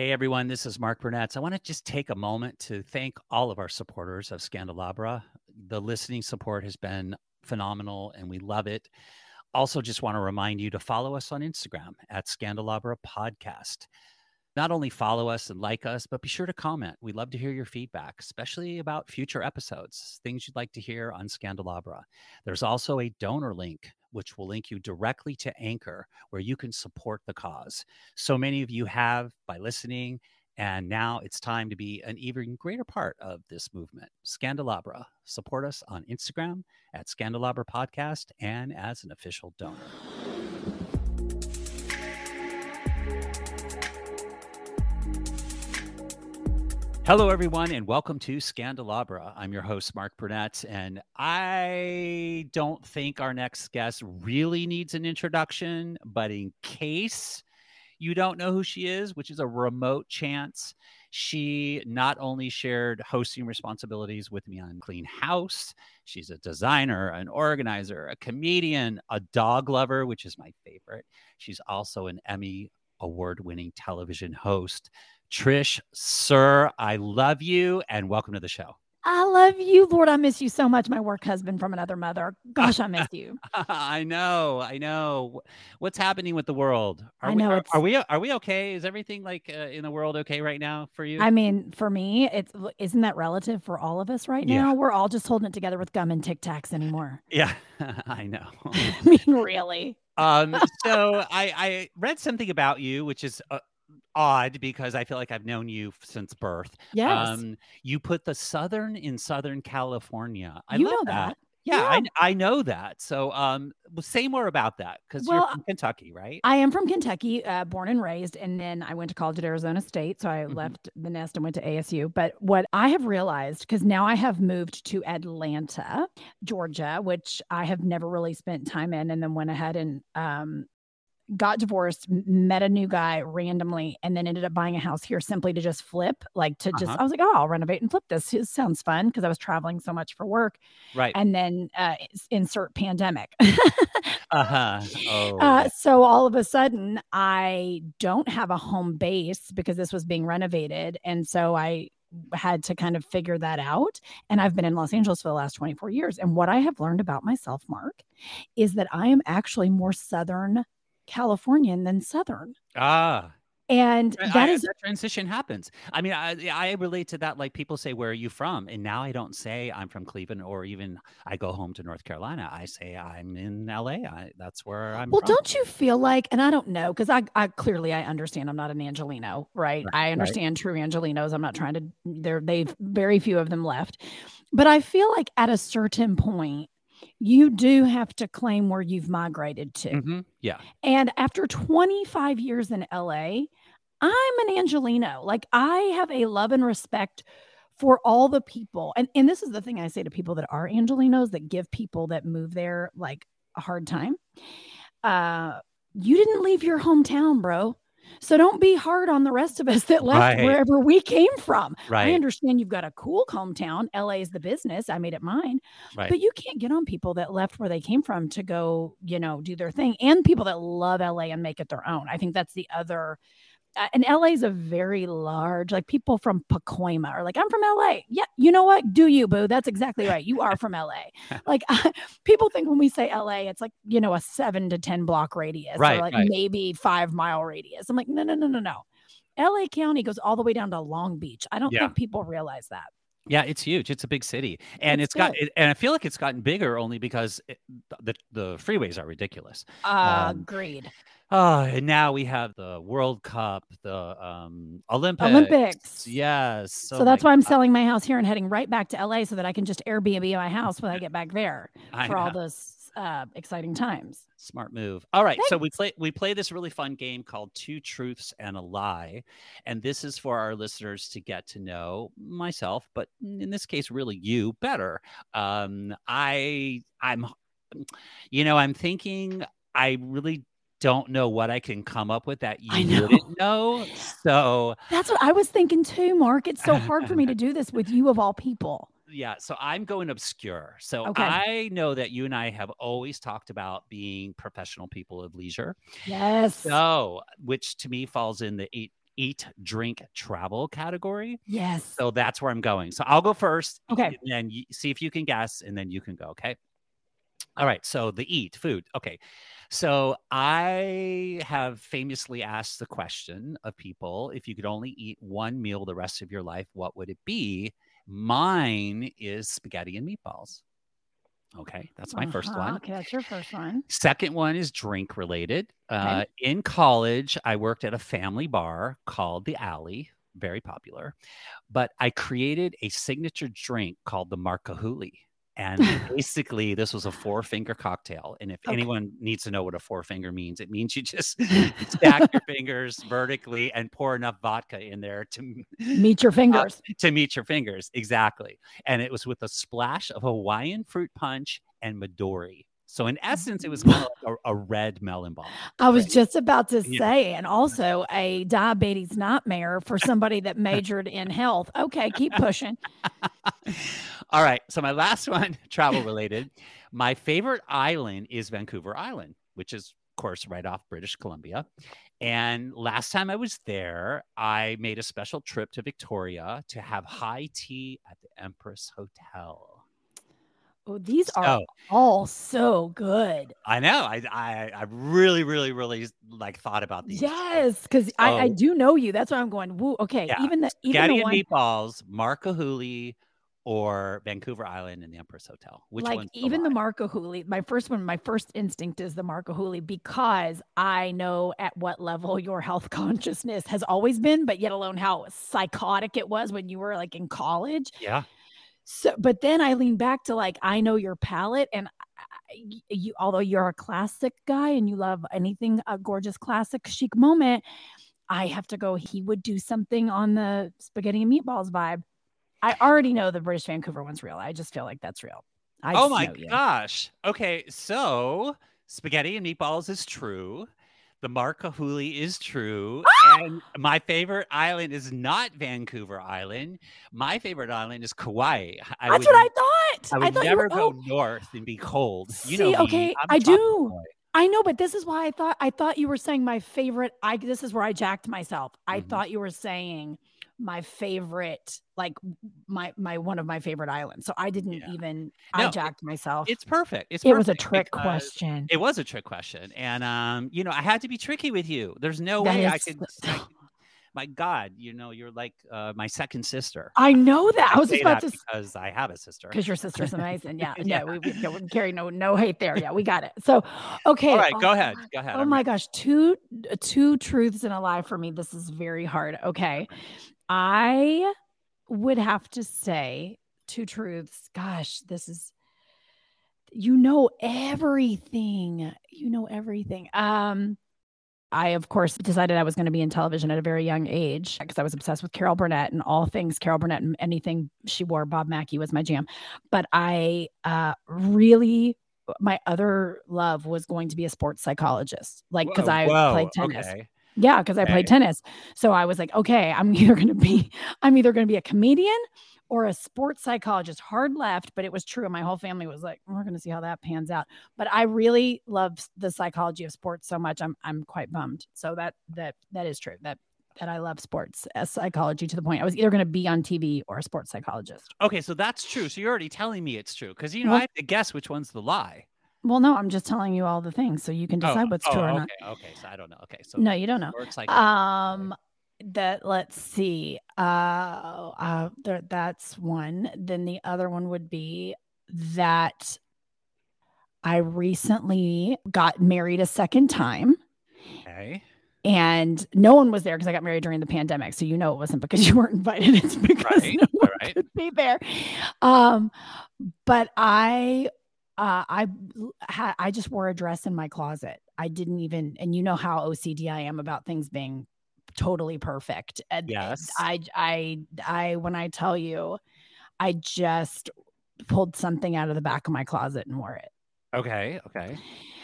Hey everyone, this is Mark Brunetti. I want to just take a moment to thank all of our supporters of Scandalabra. The listening support has been phenomenal and we love it. Also, just want to remind you to follow us on Instagram at Scandalabra Podcast. Not only follow us and like us, but be sure to comment. We love to hear your feedback, especially about future episodes, things you'd like to hear on Scandalabra. There's also a donor link which will link you directly to Anchor, where you can support the cause. So many of you have by listening, and now it's time to be an even greater part of this movement. Scandalabra, support us on Instagram at Scandalabra Podcast and as an official donor. Hello, everyone, and welcome to Scandalabra. I'm your host, Mark Brunetti, and I don't think our next guest really needs an introduction, but in case you don't know who she is, which is a remote chance, she not only shared hosting responsibilities with me on Clean House, she's a designer, an organizer, a comedian, a dog lover, which is my favorite. She's also an Emmy award winning television host. Trish Suhr, I love you and welcome to the show. I love you, Lord. I miss you so much. My work husband from another mother. Gosh, I miss you. I know. I know. What's happening with the world? Are I know. We, are, are, we are we okay? Is everything like uh, in the world okay right now for you? I mean, for me, it's isn't that relative for all of us right now? Yeah. We're all just holding it together with gum and Tic Tacs anymore. Yeah, I know. I mean, really. um. So I I read something about you, which is uh, odd because I feel like I've known you since birth. Yes. Um, you put the Southern in Southern California. I you love know that. that. Yeah, yeah. I, I know that. So, um, say more about that because well, you're from Kentucky, right? I am from Kentucky, uh, born and raised, and then I went to college at Arizona State. So I mm-hmm. left the nest and went to ASU. But what I have realized, because now I have moved to Atlanta, Georgia, which I have never really spent time in, and then went ahead and um, got divorced, met a new guy randomly, and then ended up buying a house here simply to just flip. Like to just, uh-huh. I was like, oh, I'll renovate and flip this. It sounds fun because I was traveling so much for work. Right. And then uh, insert pandemic. uh-huh. Oh. Uh, so all of a sudden, I don't have a home base because this was being renovated. And so I had to kind of figure that out. And I've been in Los Angeles for the last 24 years. And what I have learned about myself, Mark, is that I am actually more Southern Californian than Southern. Ah. And that I, is that transition happens. I mean, I, I relate to that. Like people say, "Where are you from?" And now I don't say I'm from Cleveland, or even I go home to North Carolina. I say I'm in LA. I, that's where I'm. Well, from. don't you feel like? And I don't know because I, I clearly I understand. I'm not an Angelino, right? right I understand right. true Angelinos. I'm not trying to. There, they've very few of them left, but I feel like at a certain point you do have to claim where you've migrated to. Mm-hmm. Yeah. And after 25 years in LA, I'm an Angelino. Like I have a love and respect for all the people. And and this is the thing I say to people that are Angelinos that give people that move there like a hard time. Uh you didn't leave your hometown, bro. So don't be hard on the rest of us that left right. wherever we came from. Right. I understand you've got a cool hometown. LA is the business. I made it mine. Right. But you can't get on people that left where they came from to go, you know, do their thing and people that love LA and make it their own. I think that's the other and LA is a very large, like people from Pacoima are like, I'm from LA. Yeah, you know what? Do you, boo? That's exactly right. You are from LA. like uh, people think when we say LA, it's like, you know, a seven to 10 block radius right, or like right. maybe five mile radius. I'm like, no, no, no, no, no. LA County goes all the way down to Long Beach. I don't yeah. think people realize that. Yeah, it's huge. It's a big city, and it's, it's got, it, and I feel like it's gotten bigger only because it, the the freeways are ridiculous. Uh, um, agreed. Oh, and now we have the World Cup, the um, Olympics. Olympics. Yes. So, so that's why I'm selling my house here and heading right back to LA so that I can just Airbnb my house when I get back there for all uh, exciting times. Smart move. All right, Thanks. so we play we play this really fun game called Two Truths and a Lie, and this is for our listeners to get to know myself, but in this case, really you better. Um, I I'm, you know, I'm thinking I really don't know what I can come up with that you wouldn't know. So that's what I was thinking too, Mark. It's so hard for me to do this with you of all people. Yeah, so I'm going obscure. So okay. I know that you and I have always talked about being professional people of leisure. Yes. So, which to me falls in the eight eat, drink, travel category. Yes. So that's where I'm going. So I'll go first. Okay. And see if you can guess, and then you can go. Okay. All right. So the eat food. Okay. So I have famously asked the question of people if you could only eat one meal the rest of your life, what would it be? Mine is spaghetti and meatballs. Okay, that's my uh-huh. first one. Okay, that's your first one. Second one is drink related. Okay. Uh, in college, I worked at a family bar called The Alley, very popular, but I created a signature drink called the Marcahuli. And basically, this was a four finger cocktail. And if okay. anyone needs to know what a four finger means, it means you just stack your fingers vertically and pour enough vodka in there to meet your fingers. Uh, to meet your fingers. Exactly. And it was with a splash of Hawaiian fruit punch and Midori. So in essence, it was kind of like a, a red melon bomb. I was right? just about to yeah. say, and also a diabetes nightmare for somebody that majored in health. Okay, keep pushing. All right. So my last one, travel related. My favorite island is Vancouver Island, which is, of course, right off British Columbia. And last time I was there, I made a special trip to Victoria to have high tea at the Empress Hotel. Oh, these are so, all so good. I know. I, I I really, really, really like thought about these. Yes, because so, I, I do know you. That's why I'm going. Woo. Okay. Yeah. Even the even the one, meatballs, Marcahuli, or Vancouver Island and the Empress Hotel. Which like even the, the Marcahuli. My first one. My first instinct is the Marcahuli because I know at what level your health consciousness has always been, but yet alone how psychotic it was when you were like in college. Yeah. So, but then I lean back to like, I know your palate and you, although you're a classic guy and you love anything a gorgeous classic chic moment, I have to go. He would do something on the spaghetti and meatballs vibe. I already know the British Vancouver one's real. I just feel like that's real. I oh my gosh. Okay, so spaghetti and meatballs is true. The Marcahuli is true. Ah! And my favorite island is not Vancouver Island. My favorite island is Kauai. I That's would, what I thought. I would I thought never were, go oh. north and be cold. You See, know, okay, I do. Boy. I know, but this is why I thought I thought you were saying my favorite. I this is where I jacked myself. I mm-hmm. thought you were saying my favorite like my my one of my favorite islands. So i didn't yeah. even no, i jacked myself. it's perfect it's it was a trick question. it was a trick question. And um you know i had to be tricky with you. There's no that way is, I, could, my god you know you're like uh, my second sister. I know that. I, I was about to because i have a sister. Because your sister's amazing. Yeah yeah, we, we, we, carry no no hate there. Yeah we got it. So okay all right oh, go ahead go ahead. oh I'm my ready. gosh two two truths and a lie for me. This is very hard. Okay I would have to say two truths. Gosh, this is you know everything. You know everything. Um I, of course, decided I was going to be in television at a very young age because I was obsessed with Carol Burnett and all things Carol Burnett and anything she wore. Bob Mackie was my jam. But I uh, really, my other love was going to be a sports psychologist, like because I played tennis. Okay. Yeah, because I played tennis. So I was like, okay, I'm either going to be, I'm either going to be a comedian or a sports psychologist. Hard left, but it was true. And my whole family was like, we're going to see how that pans out. But I really love the psychology of sports so much. I'm, I'm quite bummed. So that, that, that is true. That, that I love sports as psychology to the point I was either going to be on TV or a sports psychologist. Okay, so that's true. So you're already telling me it's true because you know well, I have to guess which one's the lie. Well, no, I'm just telling you all the things so you can oh, decide oh, what's oh, true or okay, not. Okay, so I don't know. Okay, so no, you don't know. Like um, that let's see. Uh, uh, there, that's one. Then the other one would be that I recently got married a second time. Okay. And no one was there because I got married during the pandemic. So you know it wasn't because you weren't invited. It's because right, no one right. could be there. Um, but I uh, I I just wore a dress in my closet. I didn't even, and you know how OCD I am about things being totally perfect. And yes, I I I when I tell you, I just pulled something out of the back of my closet and wore it. Okay, okay.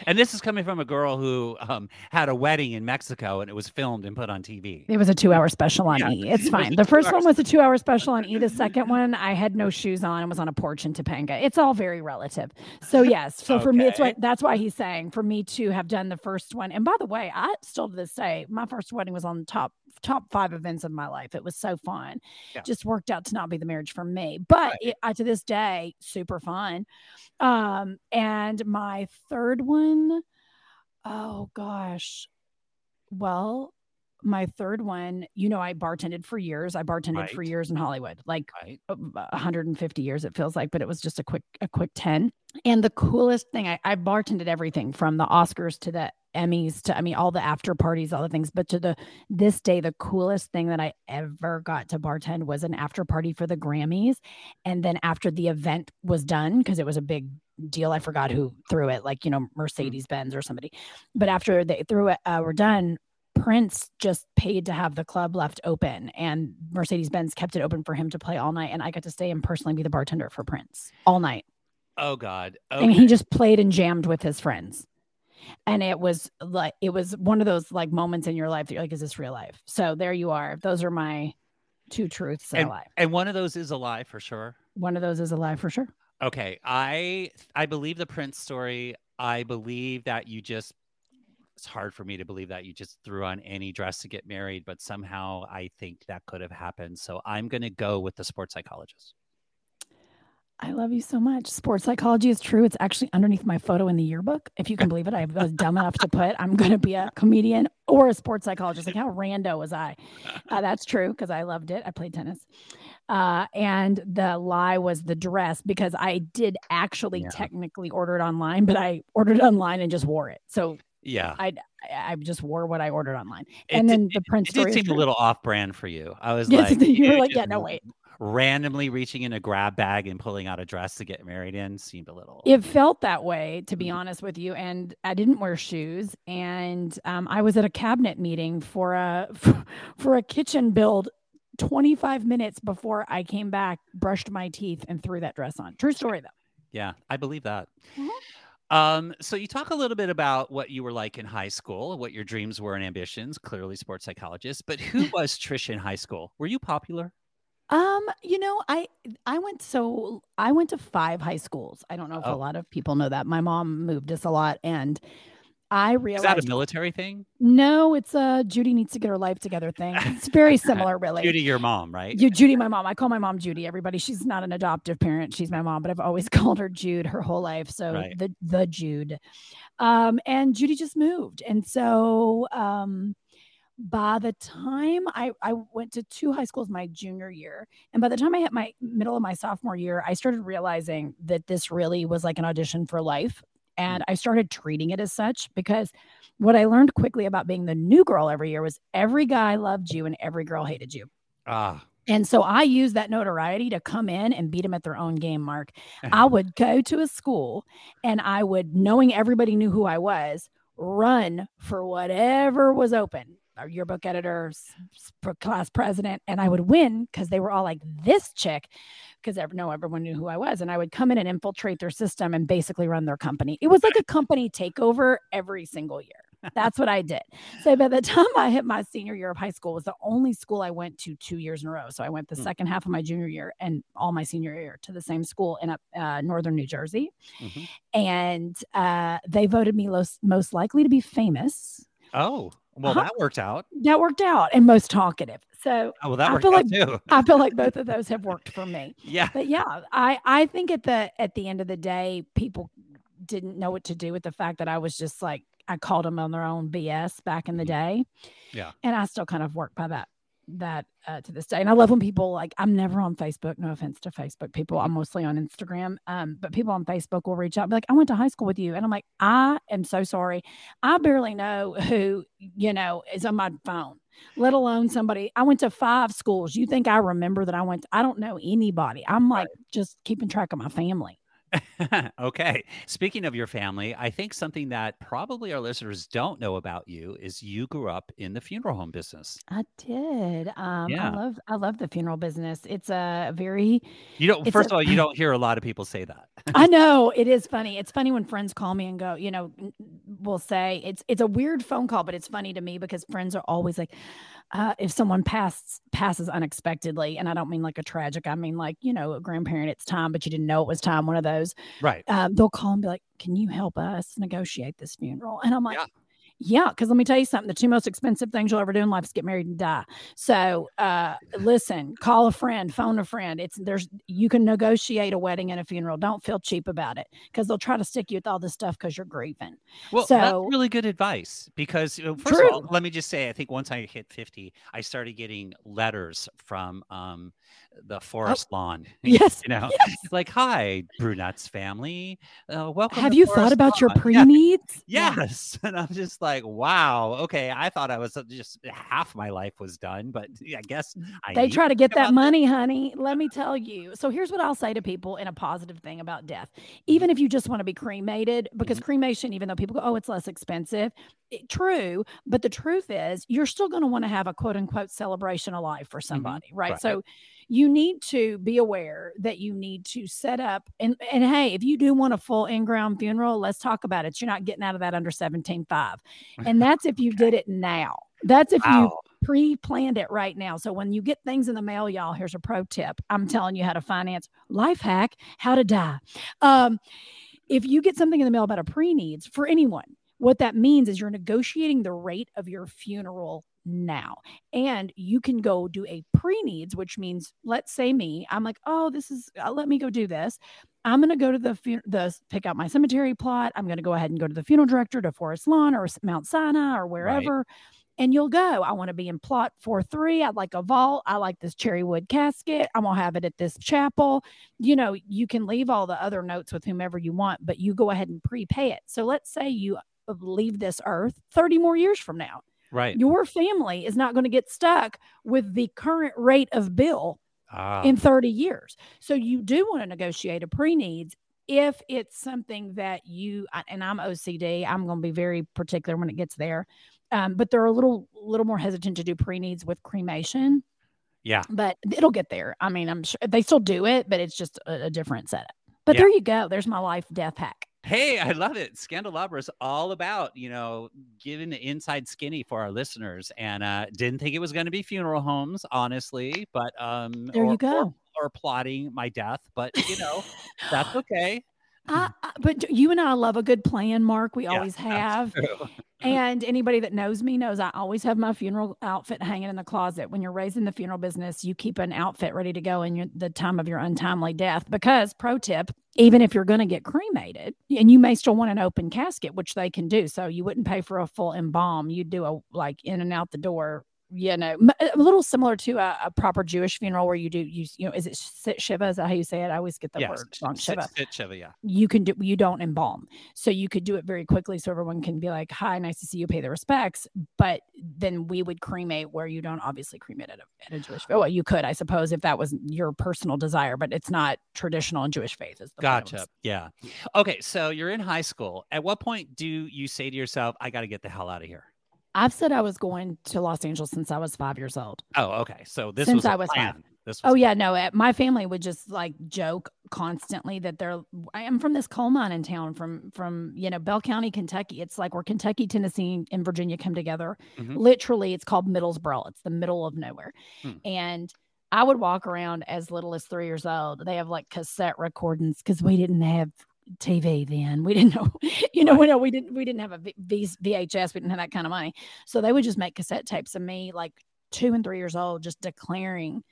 And this is coming from a girl who um, had a wedding in Mexico and it was filmed and put on TV. It was a two hour special on yeah. E. It's fine. the first one was a two hour special on E. The second one, I had no shoes on and was on a porch in Topanga. It's all very relative. So, yes. So, okay. for me, it's what that's why he's saying for me to have done the first one. And by the way, I still to this day, my first wedding was on the top top five events of my life. It was so fun. Yeah. Just worked out to not be the marriage for me, but Right. it, I, to this day, super fun. Um, and my third one, oh gosh, well, my third one, you know, I bartended for years. I bartended for years in Hollywood, like Right. uh, 150 years it feels like but it was just a quick a quick 10 and the coolest thing I, I bartended everything from the oscars to the emmys to i mean all the after parties all the things but to the this day the coolest thing that i ever got to bartend was an after party for the grammys and then after the event was done because it was a big deal i forgot who threw it like you know mercedes benz or somebody but after they threw it uh, were done Prince just paid to have the club left open, and Mercedes Benz kept it open for him to play all night. And I got to stay and personally be the bartender for Prince all night. Oh God. And he just played and jammed with his friends. And it was like, it was one of those like moments in your life that you're like, is this real life? So there you are. Those are my two truths in life. and one of those is a lie for sure. One of those is a lie for sure. Okay. I I believe the Prince story. I believe that you just it's hard for me to believe that you just threw on any dress to get married, but somehow I think that could have happened. So I'm gonna go with the sports psychologist. I love you so much. Sports psychology is true. It's actually underneath my photo in the yearbook. If you can believe it, I was dumb enough to put I'm going to be a comedian or a sports psychologist. Like, how rando was I? Uh, that's true because I loved it. I played tennis. Uh, and the lie was the dress because I did actually Yeah. technically order it online, but I ordered it online and just wore it. So Yeah. I, I just wore what I ordered online. It and did- then the Prince It story did seem a little off brand for you. I was like, you were like, yeah, no, wait. Randomly reaching in a grab bag and pulling out a dress to get married in seemed a little. It felt that way, to Mm-hmm. be honest with you. And I didn't wear shoes. And um, I was at a cabinet meeting for a for a kitchen build. 25 minutes before I came back, brushed my teeth and threw that dress on. True story though. Yeah, I believe that. Mhm. Um, so you talk a little bit about what you were like in high school, what your dreams were and ambitions. Clearly, sports psychologist. But who was Trisha in high school? Were you popular? Um, you know, I I went so I went to five high schools. I don't know if Oh. a lot of people know that. My mom moved us a lot and I Is realized that a military thing? no, it's a Judy needs to get her life together thing. It's very similar, really. Judy, your mom, right? You, Judy, my mom. I call my mom Judy. Everybody, she's not an adoptive parent. She's my mom, but I've always called her Jude her whole life. So Right. the the Jude, um, and Judy just moved, and so um, by the time I I went to two high schools my junior year, and by the time I hit my middle of my sophomore year, I started realizing that this really was like an audition for life, and I started treating it as such because what I learned quickly about being the new girl every year was every guy loved you and every girl hated you. Ah, And so I used that notoriety to come in and beat them at their own game, Mark. I would go to a school and I would, knowing everybody knew who I was, run for whatever was open. Our yearbook editor, s- s- class president, and I would win because they were all like this chick, because no, everyone knew who I was, and I would come in and infiltrate their system and basically run their company. It was like a company takeover every single year. That's what I did. So by the time I hit my senior year of high school, it was the only school I went to two years in a row. So I went the Hmm. second half of my junior year and all my senior year to the same school in uh, northern New Jersey, mhm. and uh, they voted me los- most likely to be famous. oh, well, Uh-huh. that worked out. That worked out, and most talkative. So Oh, well, that I worked feel like- too. I feel like both of those have worked for me. yeah. But yeah, I I think at the at the end of the day, people didn't know what to do with the fact that I was just like I called them on their own BS back in the Mhm. day. Yeah. and I still kind of work by that that uh, to this day. And I love when people like I'm never on Facebook. No offense to Facebook people. I'm mostly on Instagram. Um, but people on Facebook will reach out and be like, I went to high school with you, and I'm like, I am so sorry. I barely know who you know is on my phone let alone somebody. I went to five schools. You think I remember that I went? I don't know anybody. I'm like just keeping track of my family. okay. Speaking of your family, I think something that probably our listeners don't know about you is you grew up in the funeral home business. I did. Um, Yeah. I love I love the funeral business. It's a very You don't. First a- of all, you don't hear a lot of people say that. I know it is funny. It's funny when friends call me and go, you know, will say it's it's a weird phone call, but it's funny to me because friends are always like, uh, if someone passes passes unexpectedly, and I don't mean like a tragic, I mean like you know, a grandparent, it's time, but you didn't know it was time. One of those, right. um, they'll call and be like, "Can you help us negotiate this funeral?" And I'm like, Yeah. Yeah, because let me tell you something. The two most expensive things you'll ever do in life is get married and die. So uh listen, call a friend, phone a friend. It's there's you can negotiate a wedding and a funeral. Don't feel cheap about it because they'll try to stick you with all this stuff because you're grieving. Well, so, that's really good advice because first True. of all, let me just say, I think once I hit 50, I started getting letters from um, the forest lawn. Yes. You know, yes. like, hi, Brunetti's family. Uh, welcome. Have you thought about your Lawn." pre Yeah. needs? Yes. And I'm just like, wow. Okay. I thought I was uh, just half my life was done, but I guess I They try to get that this. money, honey. Let me tell you. So here's what I'll say to people in a positive thing about death. Even if you just want to be cremated, because cremation, even though people go, oh, it's less expensive, it- true. But the truth is, you're still going to want to have a quote unquote celebration of life for somebody, right? Right. So you need to be aware that you need to set up and and hey, if you do want a full in-ground funeral, let's talk about it. You're not getting out of that under 17.5. And that's if you did it now. That's if you pre-planned it right now. So when you get things in the mail, y'all, here's a pro tip. I'm telling you how to finance life hack, how to die. Um, if you get something in the mail about a pre-needs for anyone, what that means is you're negotiating the rate of your funeral now. And you can go do a pre-needs, which means let's say me, I'm like, oh, this is uh, let me go do this. I'm going to go to the the pick out my cemetery plot. I'm going to go ahead and go to the funeral director to Forest Lawn or Mount Sinai or wherever and you'll go. I want to be in plot four three. I'd like a vault. I like this cherry wood casket. I'm gonna have it at this chapel. You know, you can leave all the other notes with whomever you want, but you go ahead and prepay it. So let's say you uh, leave this earth 30 more years from now. Right. Your family is not going to get stuck with the current rate of bill Ah, in 30 years. So you do want to negotiate a pre-needs if it's something that you and I'm OCD, I'm going to be very particular when it gets there. Um, but they're a little little more hesitant to do pre-needs with cremation, yeah. but it'll get there. I mean, I'm sure they still do it, but it's just a, a different setup. But Yeah. there you go. There's my life death hack. Hey, I love it. Scandalabra is all about, you know, giving the inside skinny for our listeners. And uh didn't think it was going to be funeral homes, honestly, but um There or, you go. Or, or plotting my death, but you know, that's okay. I, I- but you and I love a good plan, Mark. We Yeah, always have. And anybody that knows me knows I always have my funeral outfit hanging in the closet. When you're raising the funeral business, you keep an outfit ready to go in your, the time of your untimely death. Because, pro tip, even if you're going to get cremated, and you may still want an open casket, which they can do. So you wouldn't pay for a full embalm. You'd do a like in and out the door. You know, a little similar to a, a proper Jewish funeral where you do use, you know, is it sit shiva? Is that how you say it? I always get the yes. word wrong. Shiva sit Shiva, yeah. you can do you don't embalm so you could do it very quickly so everyone can be like hi nice to see you pay the respects but then we would cremate where you don't obviously cremate at a, at a jewish well you could i suppose if that was your personal desire but it's not traditional in jewish faith is the point I was- Gotcha. Yeah. Okay. So you're in high school. At what point do you say to yourself, I got to get the hell out of here? I've said i was going to los angeles since i was five years old Oh, okay. So this Since was a I was five. This was Oh yeah, no. uh, My family would just like joke constantly that they're. I am from this coal mine in town, from from you know Bell County, Kentucky. It's like where Kentucky, Tennessee, and Virginia come together. Mhm. Literally, it's called Middlesboro. It's the middle of nowhere, Hmm. and I would walk around as little as three years old. They have like cassette recordings because we didn't have TV then. We didn't know, you know, we know we didn't we didn't have a V- V- VHS. We didn't have that kind of money, so they would just make cassette tapes of me like two and three years old, just declaring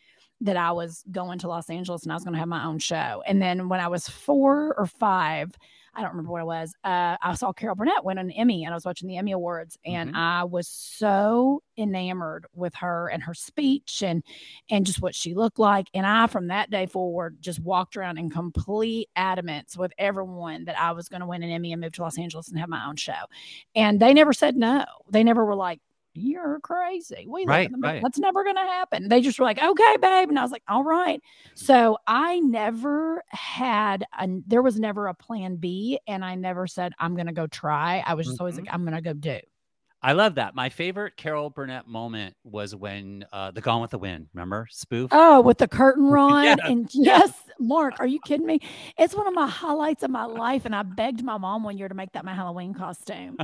that I was going to Los Angeles and I was going to have my own show. And then when I was four or five, I don't remember what it was. Uh, I saw Carol Burnett win an Emmy, and I was watching the Emmy Awards, and Mhm. I was so enamored with her and her speech and and just what she looked like. And I, from that day forward, just walked around in complete adamance with everyone that I was going to win an Emmy and move to Los Angeles and have my own show. And they never said no. They never were like, "You're crazy. We Right, in the middle. right. That's never going to happen." They just were like, "Okay, babe," and I was like, "All right." So I never had a, there was never a plan B, and I never said I'm going to go try. I was just always Mhm. like, "I'm going to go do." I love that. My favorite Carol Burnett moment was when uh, the Gone with the Wind. Remember spoof? Oh, with the curtain rod. yeah. And yes, Mark, are you kidding me? It's one of my highlights of my life. And I begged my mom one year to make that my Halloween costume,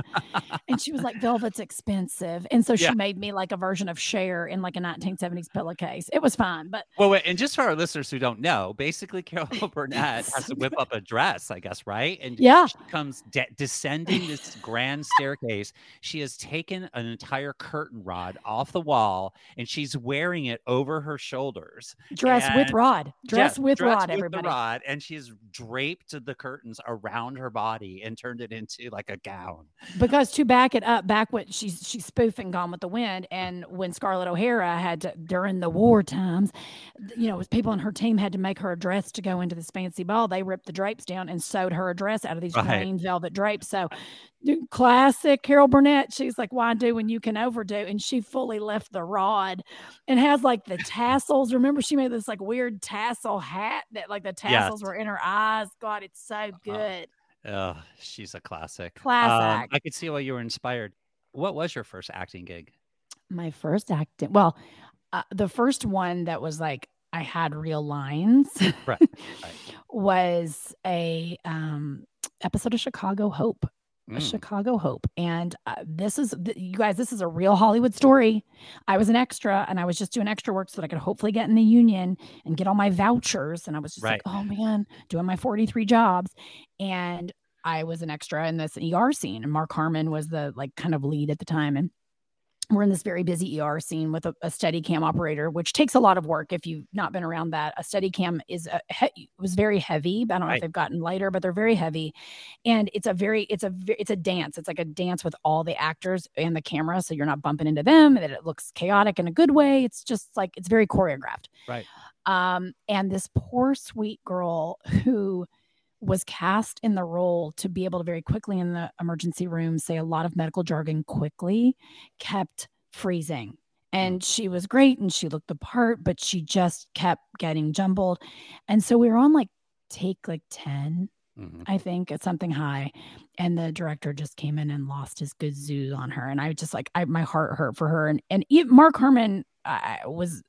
and she was like, "Velvet's expensive," and so she yeah. made me like a version of Cher in like a 1970s pillowcase. It was fine, but well, wait, and just for our listeners who don't know, basically Carol Burnett has to whip up a dress, I guess, right? And yeah, she comes de- descending this grand staircase. She has taken an entire curtain rod off the wall and she's wearing it over her shoulders. Dress and, with rod. Dress yeah, with dress rod, with everybody. rod, and she's draped the curtains around her body and turned it into like a gown. Because to back it up, back when she's she's spoofing Gone with the Wind, mm. and when Scarlett O'Hara had to during the war times, you know, with people on her team had to make her a dress to go into this fancy ball. They ripped the drapes down and sewed her a dress out of these right. plain velvet drapes. So classic Carol Burnett. She's like, why do when you can overdo? And she fully left the rod and has like the tassels. Remember, she made this like weird tassel hat that like the tassels yes. were in her eyes. God, it's so uh-huh. good. Oh, she's a classic. Classic. Um, I could see why you were inspired. What was your first acting gig? My first acting, well, uh, the first one that was like I had real lines right, right. was a um episode of Chicago Hope mm. Chicago Hope. And uh, this is, you guys, this is a real Hollywood story. I was an extra and I was just doing extra work so that I could hopefully get in the union and get all my vouchers. And I was just right. like, oh man, doing my 43 jobs. And I was an extra in this ER scene. And Mark Harmon was the like kind of lead at the time. And we're in this very busy ER scene with a, a steady cam operator, which takes a lot of work. If you've not been around that, a steady cam is a, he- was very heavy. I don't know right. if they've gotten lighter, but they're very heavy, and it's a very it's a it's a dance. It's like a dance with all the actors and the camera, so you're not bumping into them. That it looks chaotic in a good way. It's just like it's very choreographed. Right. Um, and this poor sweet girl who was cast in the role to be able to very quickly in the emergency room say a lot of medical jargon quickly kept freezing. Mm. and she was great and she looked the part but she just kept getting jumbled. And so we were on like take like 10 mm-hmm. i think it's something high. And the director just came in and lost his good zoo on her. And i just like i my heart hurt for her. And and mark Harmon I was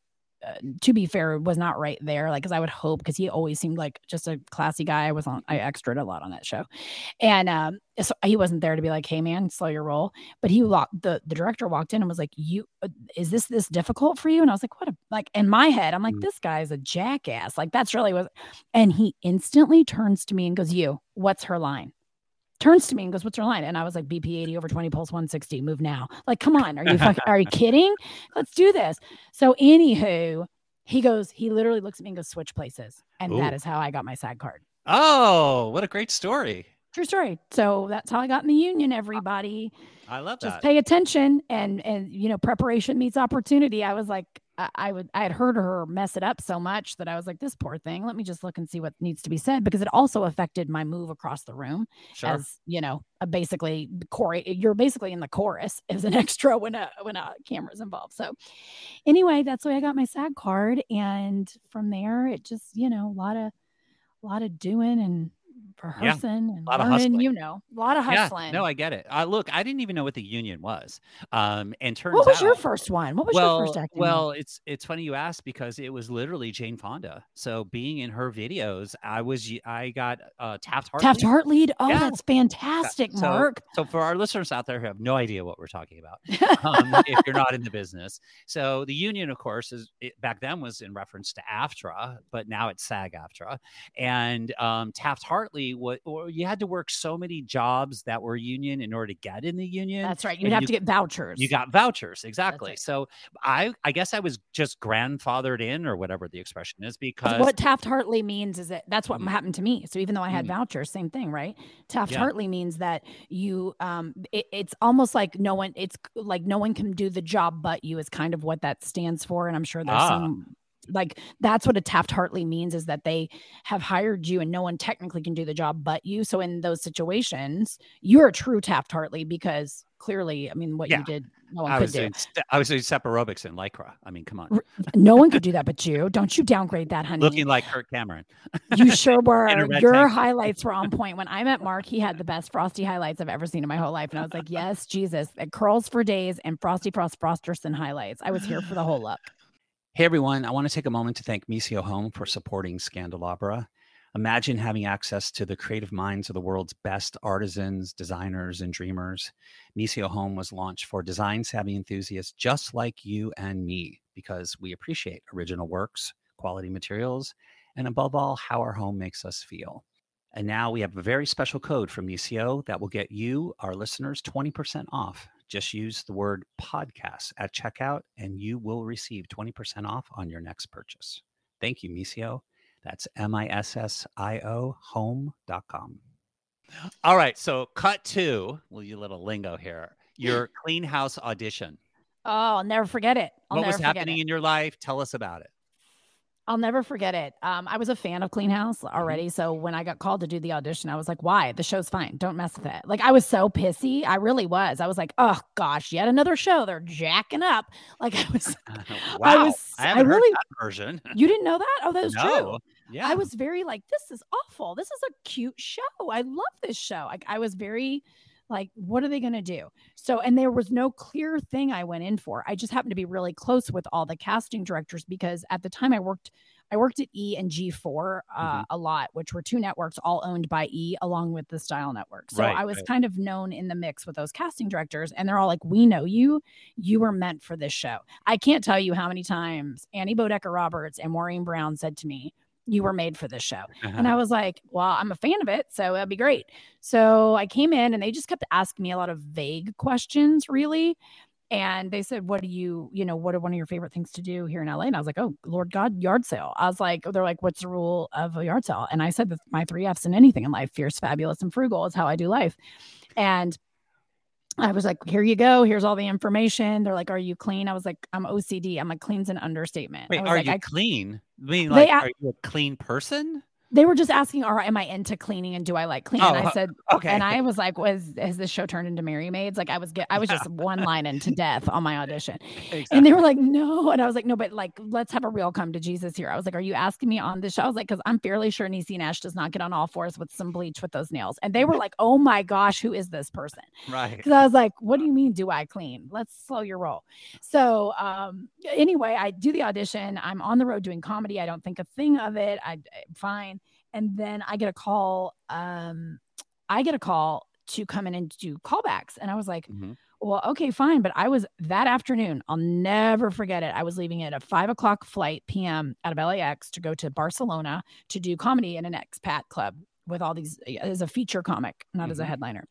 uh, to be fair, was not right there. Like, cause I would hope, because he always seemed like just a classy guy. I was on, I extraed a lot on that show, and um, so he wasn't there to be like, "Hey, man, slow your roll." But he walked the the director walked in and was like, "You, uh, is this this difficult for you?" And I was like, "What?" A, like in my head, I'm like, mm. "This guy's a jackass." Like that's really what. And he instantly turns to me and goes, "You, what's her line?" Turns to me and goes, "What's your line?" And I was like, "BP 80 over 20 pulse 160. Move now." Like, come on, are you fucking, are you kidding? Let's do this. So, anywho, he goes, he literally looks at me and goes, "Switch places," and Ooh. that is how I got my SAG card. Oh, what a great story! True story. So that's how I got in the union. Everybody, I love that. Just pay attention, and and you know, preparation meets opportunity. I was like, I, would I had heard her mess it up so much that I was like, this poor thing. Let me just look and see what needs to be said because it also affected my move across the room. Sure. As you know, a basically chorus. You're basically in the chorus as an extra when a when a camera's involved. So anyway, that's why I got my SAG card, and from there it just you know a lot of a lot of doing and rehearsing yeah, and lot learning, of you know, a lot of hustling. Yeah, no, I get it. Uh, look, I didn't even know what the union was. Um, and turns what was out, your first one? What was well, your first acting? Well, one? it's it's funny you asked because it was literally Jane Fonda. So being in her videos, I was I got uh, Taft Hartley. Taft Hartley. Oh, yeah. that's fantastic, so, Mark. So for our listeners out there who have no idea what we're talking about, um, if you're not in the business, so the union, of course, is it, back then was in reference to AFTRA, but now it's SAG-AFTRA, and um, Taft Hartley was. Or you had to work so many jobs that were union in order to get in the union. That's right. You'd have you, to get vouchers. You got vouchers, exactly. Right. So I I guess I was just grandfathered in or whatever the expression is because what Taft Hartley means is that that's what mm. happened to me. So even though I had mm. vouchers, same thing, right? Taft yeah. Hartley means that you um it, it's almost like no one it's like no one can do the job but you is kind of what that stands for. And I'm sure there's ah. some like that's what a Taft Hartley means is that they have hired you and no one technically can do the job but you. So in those situations, you're a true Taft Hartley because clearly, I mean, what yeah. you did, no one I could was do. Doing, I was doing step aerobics in Lycra. I mean, come on. no one could do that but you. Don't you downgrade that, honey. Looking like Kirk Cameron. you sure were. Your tank. highlights were on point. When I met Mark, he had the best frosty highlights I've ever seen in my whole life. And I was like, yes, Jesus. It curls for days and Frosty Frost Frosterson highlights. I was here for the whole look. Hey everyone, I want to take a moment to thank Missio Home for supporting Scandalabra. Imagine having access to the creative minds of the world's best artisans, designers, and dreamers. Missio Home was launched for design savvy enthusiasts just like you and me because we appreciate original works, quality materials, and above all, how our home makes us feel. And now we have a very special code from Missio that will get you, our listeners, 20% off just use the word podcast at checkout and you will receive 20% off on your next purchase. Thank you, Missio. That's M I S S I O home.com. All right. So, cut to, well, you little lingo here, your clean house audition. Oh, I'll never forget it. I'll what was happening in your life? Tell us about it. I'll never forget it. Um, I was a fan of Clean House mm-hmm. already. So when I got called to do the audition, I was like, why? The show's fine. Don't mess with it. Like, I was so pissy. I really was. I was like, oh gosh, yet another show. They're jacking up. Like, I was, wow. I was, I, I really, version. you didn't know that? Oh, that was no. true. Yeah. I was very like, this is awful. This is a cute show. I love this show. Like, I was very, like what are they going to do so and there was no clear thing i went in for i just happened to be really close with all the casting directors because at the time i worked I worked at E and G4 uh, mm-hmm. a lot, which were two networks all owned by E along with the Style Network. So right, I was right. kind of known in the mix with those casting directors, and they're all like, "We know you. You were meant for this show." I can't tell you how many times Annie Bodecker Roberts and Maureen Brown said to me, you were made for this show. Uh-huh. And I was like, well, I'm a fan of it. So that'd be great. So I came in and they just kept asking me a lot of vague questions, really and they said, "What do you, you know, what are one of your favorite things to do here in LA?" And I was like, "Oh, Lord God, yard sale." I was like, "They're like, what's the rule of a yard sale?" And I said, that "My three F's in anything in life: fierce, fabulous, and frugal is how I do life." And I was like, "Here you go. Here's all the information." They're like, "Are you clean?" I was like, "I'm OCD." I'm like, "Clean's an understatement." Wait, are like, you I, clean? I mean, like, are you a clean person? They were just asking, "All right, am I into cleaning and do I like cleaning?" Oh, and I said, "Okay." And I was like, "Was has this show turned into Merry Maids?" Like I was get, I was just one line into death on my audition, exactly. and they were like, "No," and I was like, "No, but like, let's have a real come to Jesus here." I was like, "Are you asking me on this show?" I was like, "Because I'm fairly sure Niecy Nash does not get on all fours with some bleach with those nails," and they were like, "Oh my gosh, who is this person?" Right? Because I was like, "What do you mean, do I clean?" Let's slow your roll. So, um, anyway, I do the audition. I'm on the road doing comedy. I don't think a thing of it. I, I'm fine and then I get a call. Um, I get a call to come in and do callbacks, and I was like, mm-hmm. "Well, okay, fine." But I was that afternoon. I'll never forget it. I was leaving at a five o'clock flight p.m. out of LAX to go to Barcelona to do comedy in an expat club with all these as a feature comic, not mm-hmm. as a mm-hmm. headliner.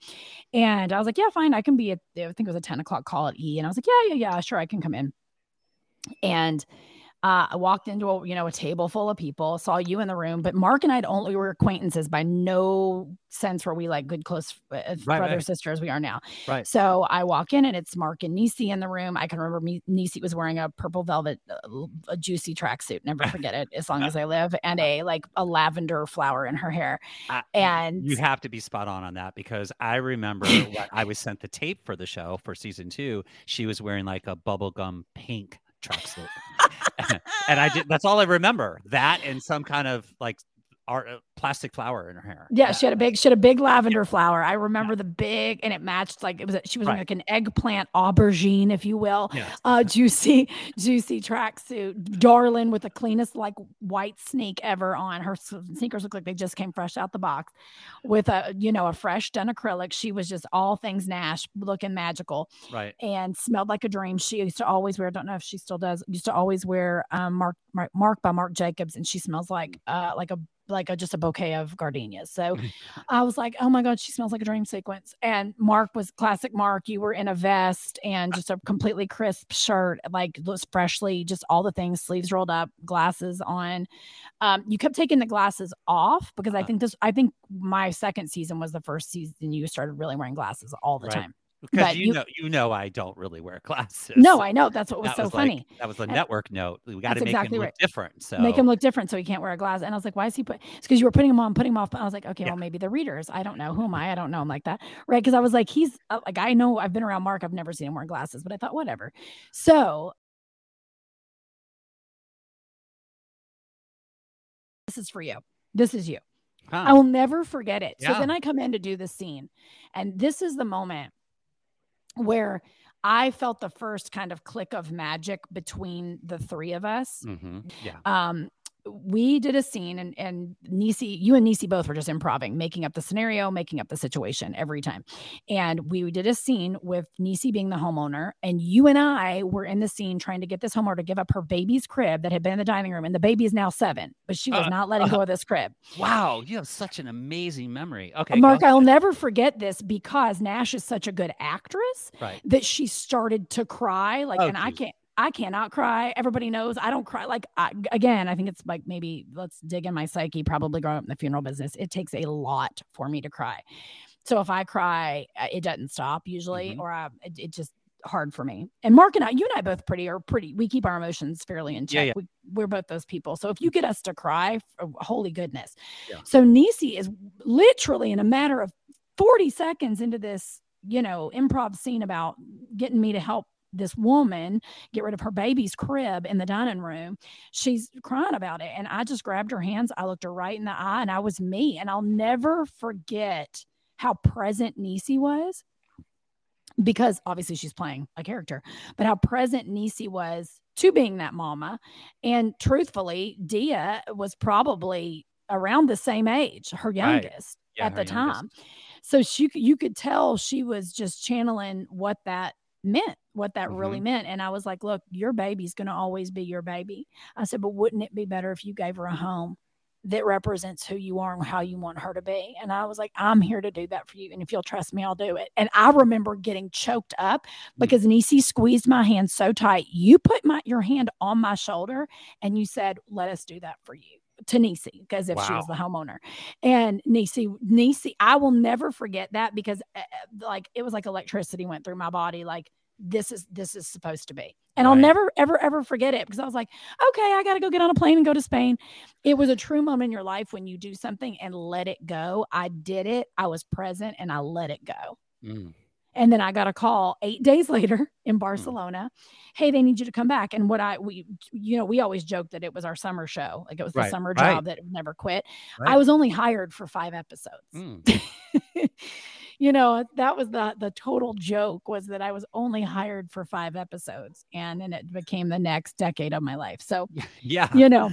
And I was like, "Yeah, fine. I can be at. I think it was a ten o'clock call at E." And I was like, "Yeah, yeah, yeah, sure, I can come in." And uh, I walked into a you know a table full of people, saw you in the room, but Mark and I only were acquaintances by no sense were we like good close uh, right, brother right. sister as we are now. Right. So I walk in and it's Mark and Niecy in the room. I can remember me, Niecy was wearing a purple velvet, uh, a juicy tracksuit. Never forget it as long as I live, and a like a lavender flower in her hair. Uh, and you have to be spot on on that because I remember when I was sent the tape for the show for season two. She was wearing like a bubblegum pink and I did. That's all I remember. That and some kind of like art uh, plastic flower in her hair. Yeah, yeah, she had a big she had a big lavender yeah. flower. I remember yeah. the big and it matched like it was she was right. like an eggplant aubergine, if you will. Yes. Uh juicy, juicy tracksuit, darling with the cleanest like white sneak ever on. Her sneakers look like they just came fresh out the box with a you know a fresh done acrylic. She was just all things Nash looking magical. Right. And smelled like a dream. She used to always wear, I don't know if she still does, used to always wear um Mark Mark, Mark by Marc Jacobs and she smells like uh like a like a, just a bouquet of gardenias. So I was like, oh my God, she smells like a dream sequence. And Mark was classic Mark. You were in a vest and just a completely crisp shirt, like looks freshly, just all the things, sleeves rolled up, glasses on. Um, you kept taking the glasses off because I uh. think this, I think my second season was the first season you started really wearing glasses all the right. time. Because you, you, know, you know, I don't really wear glasses. No, I know. That's what was so was funny. Like, that was the network note. We got to make exactly him look right. different. So make him look different, so he can't wear a glass. And I was like, why is he put? It's because you were putting him on, putting him off. I was like, okay, yeah. well, maybe the readers. I don't know. Who am I? I don't know him like that, right? Because I was like, he's uh, like, I know I've been around Mark. I've never seen him wear glasses, but I thought whatever. So this is for you. This is you. Huh. I will never forget it. Yeah. So then I come in to do the scene, and this is the moment where I felt the first kind of click of magic between the three of us. Mm-hmm. Yeah. Um, we did a scene and and Niecy, you and Niecy both were just improving, making up the scenario, making up the situation every time. And we did a scene with Niecy being the homeowner, and you and I were in the scene trying to get this homeowner to give up her baby's crib that had been in the dining room, and the baby is now seven, but she was uh, not letting uh, go of this crib. Wow, you have such an amazing memory. Okay, Mark, I'll never forget this because Nash is such a good actress right. that she started to cry, like, oh, and geez. I can't. I cannot cry. Everybody knows I don't cry. Like I, again, I think it's like maybe let's dig in my psyche. Probably growing up in the funeral business, it takes a lot for me to cry. So if I cry, uh, it doesn't stop usually, mm-hmm. or I, it, it, just hard for me. And Mark and I, you and I both pretty are pretty. We keep our emotions fairly in check. Yeah, yeah. We, we're both those people. So if you get us to cry, oh, holy goodness. Yeah. So Niecy is literally in a matter of 40 seconds into this you know, improv scene about getting me to help this woman get rid of her baby's crib in the dining room. She's crying about it. And I just grabbed her hands. I looked her right in the eye and I was me. And I'll never forget how present Niecy was because obviously she's playing a character, but how present Niecy was to being that mama. And truthfully, Dia was probably around the same age, her youngest right. yeah, at her the youngest. time. So she you could tell she was just channeling what that meant, what that mm-hmm. really meant. And I was like, look, your baby's going to always be your baby. I said, but wouldn't it be better if you gave her a home that represents who you are and how you want her to be? And I was like, I'm here to do that for you. And if you'll trust me, I'll do it. And I remember getting choked up mm. because Niecy squeezed my hand so tight. You put my your hand on my shoulder and you said, let us do that for you to Niecy because if wow. she was the homeowner. And Niecy, Niecy, I will never forget that because uh, like it was like electricity went through my body. Like this is this is supposed to be. And right. I'll never ever ever forget it because I was like, okay, I got to go get on a plane and go to Spain. It was a true moment in your life when you do something and let it go. I did it. I was present and I let it go. Mm. And then I got a call eight days later in hmm. Barcelona. Mm. Hey, they need you to come back. And what I, we, you know, we always joke that it was our summer show. Like it was right. the summer right. job that never quit. I was only hired for five episodes. Mm. you know, that was the, the total joke was that I was only hired for five episodes and then it became the next decade of my life. So, yeah, you know,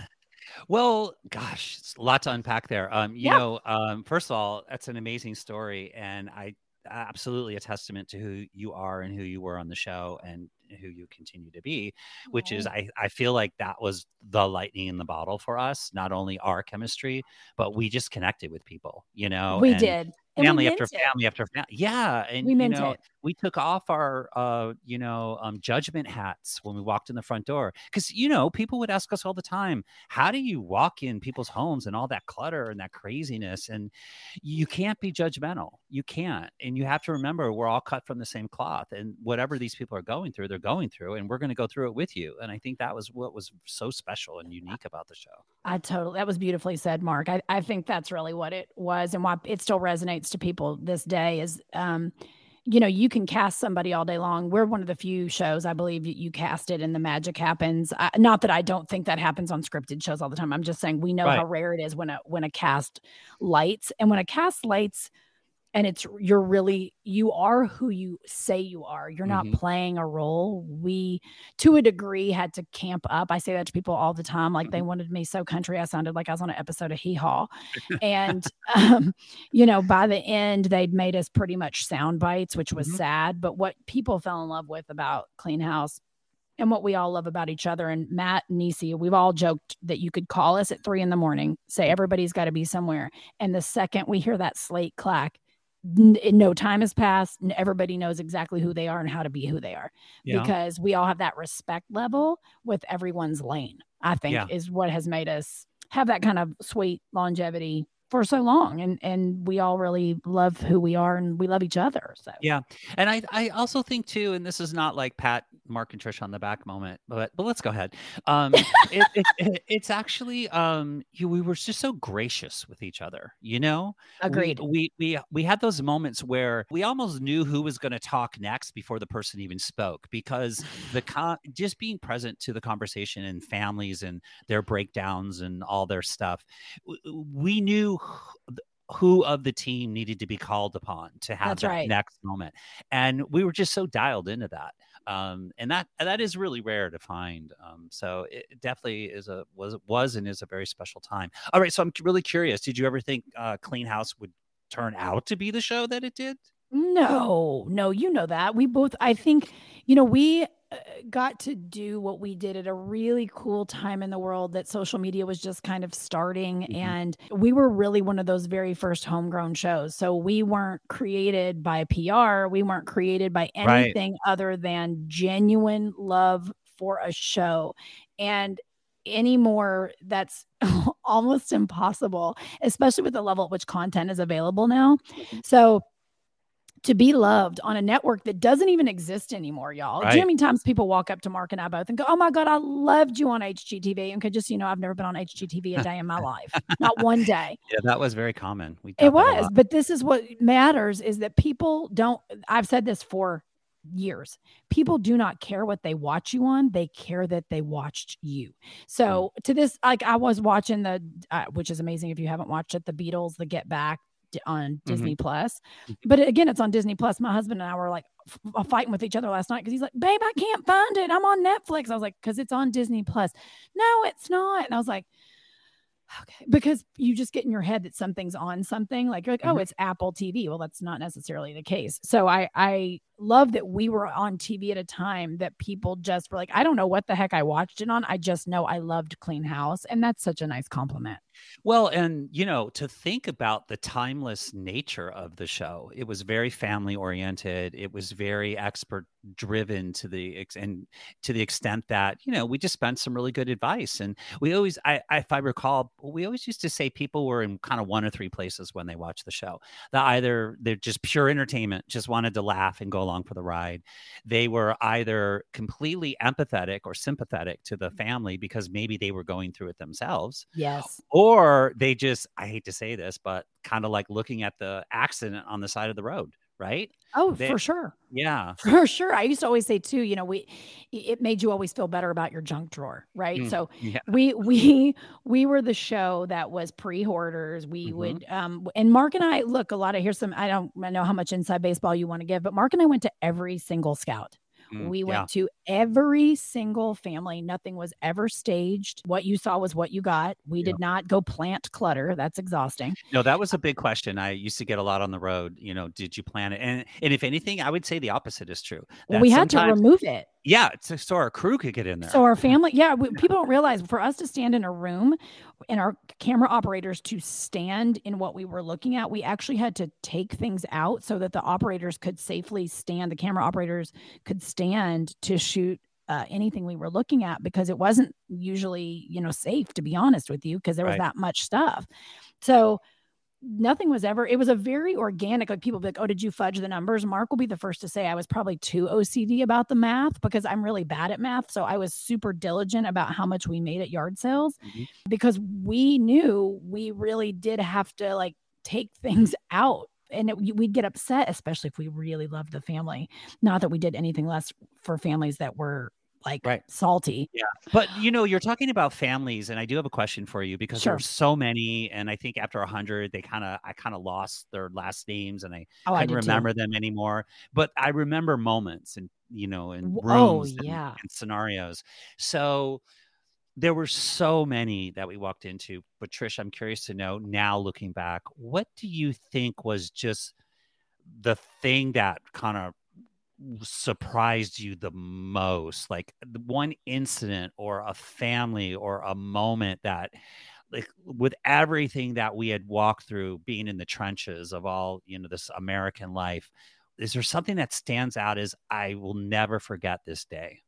well, gosh, it's a lot to unpack there. Um, you yeah. know, um, first of all, that's an amazing story, and I absolutely a testament to who you are and who you were on the show and who you continue to be which is I, I feel like that was the lightning in the bottle for us not only our chemistry but we just connected with people you know we did family after family after family yeah and we you know it. we took off our uh you know um judgment hats when we walked in the front door because you know people would ask us all the time how do you walk in people's homes and all that clutter and that craziness? And you can't be judgmental you can't and you have to remember we're all cut from the same cloth and whatever these people are going through they're going through and we're going to go through it with you and i think that was what was so special and unique about the show. I totally that was beautifully said mark i, I think that's really what it was and why it still resonates to people this day is um you know, you can cast somebody all day long. We're one of the few shows, I believe, you cast it and the magic happens. I, not that I don't think that happens on scripted shows all the time. I'm just saying we know right. how rare it is when a when a cast lights and when a cast lights and it's you're really you are who you say you are you're not mm-hmm. playing a role we to a degree had to camp up i say that to people all the time like mm-hmm. they wanted me so country i sounded like i was on an episode of hee haw and um, you know by the end they'd made us pretty much sound bites which was mm-hmm. sad but what people fell in love with about clean house and what we all love about each other. And Matt and Niecy, we've all joked that you could call us at three in the morning, say everybody's got to be somewhere. And the second we hear that slate clack, no time has passed and everybody knows exactly who they are and how to be who they are yeah. because we all have that respect level with everyone's lane i think yeah. is what has made us have that kind of sweet longevity for so long and and we all really love who we are and we love each other so. Yeah and i i also think too and this is not like pat mark and trish on the back moment but but let's go ahead. Um it, it, it, it's actually um you, we were just so gracious with each other you know? Agreed. we we we, we had those moments where we almost knew who was going to talk next before the person even spoke because the con- just being present to the conversation and families and their breakdowns and all their stuff we knew who of the team needed to be called upon to have That's that right. next moment. And we were just so dialed into that. Um, and that that is really rare to find. Um, so it definitely is a was was and is a very special time. All right, so I'm really curious. Did you ever think uh, Clean House would turn out to be the show that it did? No, no, you know that we both. I think you know we uh, got to do what we did at a really cool time in the world that social media was just kind of starting mm-hmm. and we were really one of those very first homegrown shows so we weren't created by PR we weren't created by anything right. other than genuine love for a show and anymore that's almost impossible especially with the level at which content is available now mm-hmm. so to be loved on a network that doesn't even exist anymore, y'all. Right. Do you know how many times people walk up to Mark and I both and go, Oh my God, I loved you on HGTV? And could just, you know, I've never been on HGTV a day in my life, not one day. Yeah, that was very common. We it was, but this is what matters is that people don't, I've said this for years. People do not care what they watch you on, they care that they watched you. So, mm. to this, like I was watching the, uh, which is amazing if you haven't watched it, the Beatles, the Get Back on mm-hmm. Disney mm-hmm. Plus. But again, it's on Disney Plus. My husband and I were like f- fighting with each other last night because he's like, "Babe, I can't find it. I'm on Netflix." I was like, "Cause it's on Disney Plus." No, it's not. And I was like, Okay. Because you just get in your head that something's on something like you're like, oh, mm-hmm. it's Apple TV. Well, that's not necessarily the case. So I I love that we were on TV at a time that people just were like, I don't know what the heck I watched it on. I just know I loved Clean House. And that's such a nice compliment. Well, and you know, to think about the timeless nature of the show, it was very family oriented. It was very expert driven to the and to the extent that you know we just spent some really good advice. And we always, I, if I recall, we always used to say people were in kind of one or three places when they watch the show. That either they're just pure entertainment, just wanted to laugh and go along for the ride. They were either completely empathetic or sympathetic to the mm. family because maybe they were going through it themselves. Yes. Or they just, I hate to say this, but kind of like looking at the accident on the side of the road right? Oh, they, for sure. Yeah. For sure. I used to always say too, you know, we it made you always feel better about your junk drawer, right? Mm, so yeah. we we we were the show that was pre-hoarders. We mm-hmm. would um and Mark and I look a lot of here's some I don't know how much inside baseball you want to give, but Mark and I went to every single scout. Mm, we went yeah. to every single family. Nothing was ever staged. What you saw was what you got. We did not go plant clutter. That's exhausting. No, that was a big question. I used to get a lot on the road. You know, did you plan it? And and if anything, I would say the opposite is true. We had to remove it. Yeah, so our crew could get in there. So our family, yeah, we, people don't realize for us to stand in a room and our camera operators to stand in what we were looking at, we actually had to take things out so that the operators could safely stand. The camera operators could stand to shoot uh, anything we were looking at because it wasn't usually, you know, safe to be honest with you because there was right. that much stuff. So nothing was ever it was a very organic like people be like oh did you fudge the numbers mark will be the first to say i was probably too ocd about the math because i'm really bad at math so i was super diligent about how much we made at yard sales mm-hmm. because we knew we really did have to like take things out and it, we'd get upset especially if we really loved the family not that we did anything less for families that were like right. salty. Yeah. But you know, you're talking about families, and I do have a question for you because sure. there's so many, and I think after a hundred, they kind of I kind of lost their last names and I oh, couldn't I remember too. them anymore. But I remember moments and you know, and oh, rooms oh, yeah. and, and scenarios. So there were so many that we walked into. But Trish, I'm curious to know now looking back, what do you think was just the thing that kind of surprised you the most? Like one incident or a family or a moment that like with everything that we had walked through being in the trenches of all you know this american life is there something that stands out as i will never forget this day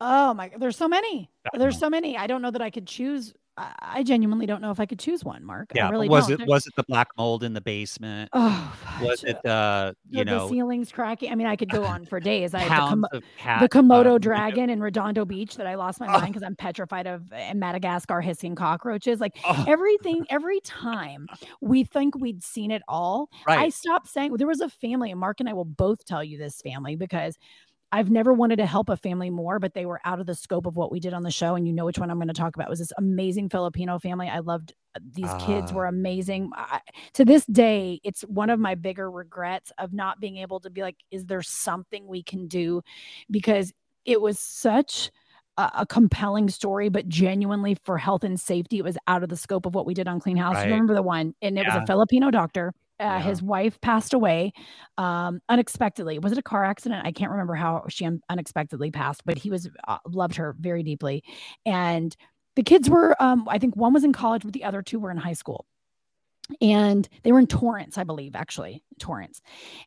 oh my there's so many. There's so many. I don't know that i could choose I genuinely don't know if I could choose one, Mark. Yeah, really was don't. it was it the black mold in the basement? Oh, was it uh you the know ceilings cracking? I mean, I could go on for days. I had the, pounds Kom- of cat, the Komodo uh, dragon in Redondo Beach that I lost my Oh. mind because I'm petrified of in Madagascar hissing cockroaches. Like oh, everything, every time we think we'd seen it all, I right. stopped saying there was a family, and Mark and I will both tell you this family because I've never wanted to help a family more, but they were out of the scope of what we did on the show. And you know which one I'm going to talk about. It was this amazing Filipino family. I loved uh, these kids Ah. were amazing. I, to this day, it's one of my bigger regrets of not being able to be like, is there something we can do? Because it was such a, compelling story, but genuinely for health and safety, it was out of the scope of what we did on Clean House. Right. remember the one, and it was a Filipino doctor. Uh, Yeah. His wife passed away um, unexpectedly. Was it a car accident? I can't remember how she un- unexpectedly passed, but he was uh, loved her very deeply, and the kids were. Um, I think one was in college, but the other two were in high school, and they were in Torrance, I believe, actually Torrance,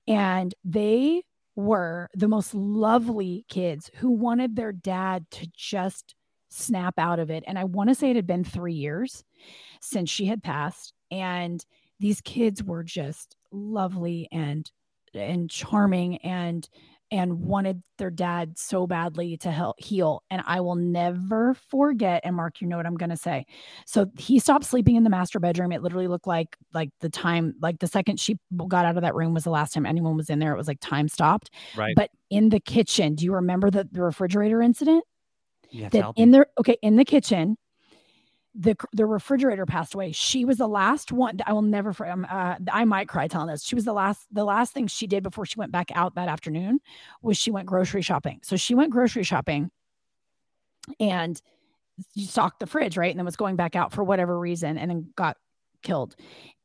and they were the most lovely kids who wanted their dad to just snap out of it. And I want to say it had been three years since she had passed, and these kids were just lovely and and charming and and wanted their dad so badly to help heal. And i will never forget and mark you know what i'm going to say. So he stopped sleeping in the master bedroom. It literally looked like like the time like the second she got out of that room was the last time anyone was in there. It was like time stopped. Right. but in the kitchen do you remember the, the refrigerator incident? Yeah, that in there, okay in the kitchen the the refrigerator passed away. She was the last one i will never um, uh, i might cry telling this. She was the last the last thing she did before she went back out that afternoon was she went grocery shopping. So she went grocery shopping and you stocked the fridge right and then was going back out for whatever reason and then got killed.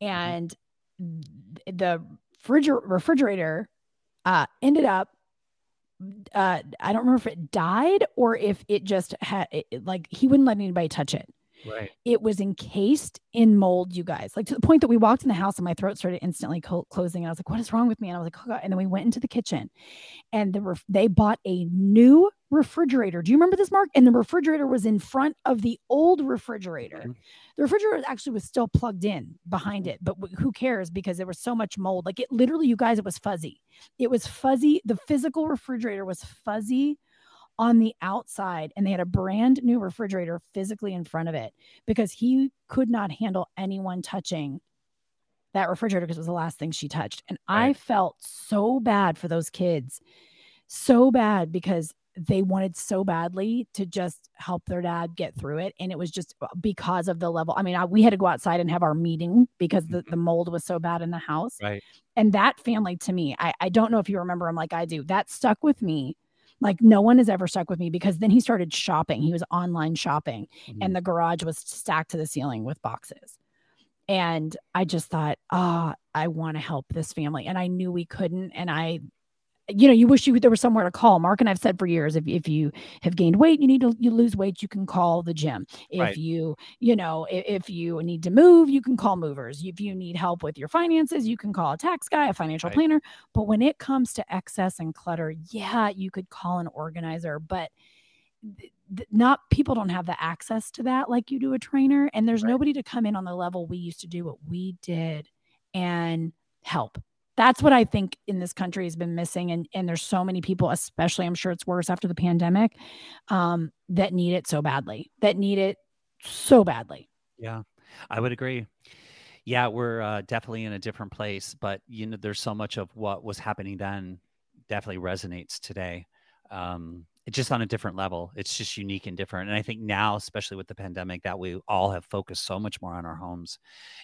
And the refriger- refrigerator uh ended up uh i don't remember if it died or if it just had it- like he wouldn't let anybody touch it right. it was encased in mold, you guys. Like to the point that we walked in the house and my throat started instantly co- closing. And I was like, "What is wrong with me?" And I was like, "Oh God!" And then we went into the kitchen, and the ref- they bought a new refrigerator. Do you remember this, Mark? And the refrigerator was in front of the old refrigerator. Mhm. The refrigerator actually was still plugged in behind it, but w- who cares? Because there was so much mold. Like it literally, you guys, it was fuzzy. It was fuzzy. The physical refrigerator was fuzzy on the outside and they had a brand new refrigerator physically in front of it because he could not handle anyone touching that refrigerator because it was the last thing she touched. And I felt so bad for those kids. So bad because they wanted so badly to just help their dad get through it and it was just uh, because of the level i mean I, we had to go outside and have our meeting because the, the mold was so bad in the house Right. and that family to me I, I don't know if you remember him like i do that stuck with me like no one has ever stuck with me because then he started shopping. He was online shopping Mhm. and the garage was stacked to the ceiling with boxes. And i just thought ah i want to help this family. And i knew we couldn't and i you know you wish you there was somewhere to call mark and i've said for years if, if you have gained weight you need to you lose weight you can call the gym if Right. you you know if, if you need to move you can call movers if you need help with your finances you can call a tax guy a financial Right. planner but when it comes to excess and clutter yeah you could call an organizer but th- th- not people don't have the access to that like you do a trainer and there's Right. nobody to come in on the level we used to do what we did and help that's what i think in this country has been missing and and there's so many people especially i'm sure it's worse after the pandemic um that need it so badly that need it so badly Yeah, I would agree. Yeah, we're uh, definitely in a different place, but you know, there's so much of what was happening then definitely resonates today. Um, it's just on a different level. It's just unique and different. And I think now, especially with the pandemic, that we all have focused so much more on our homes.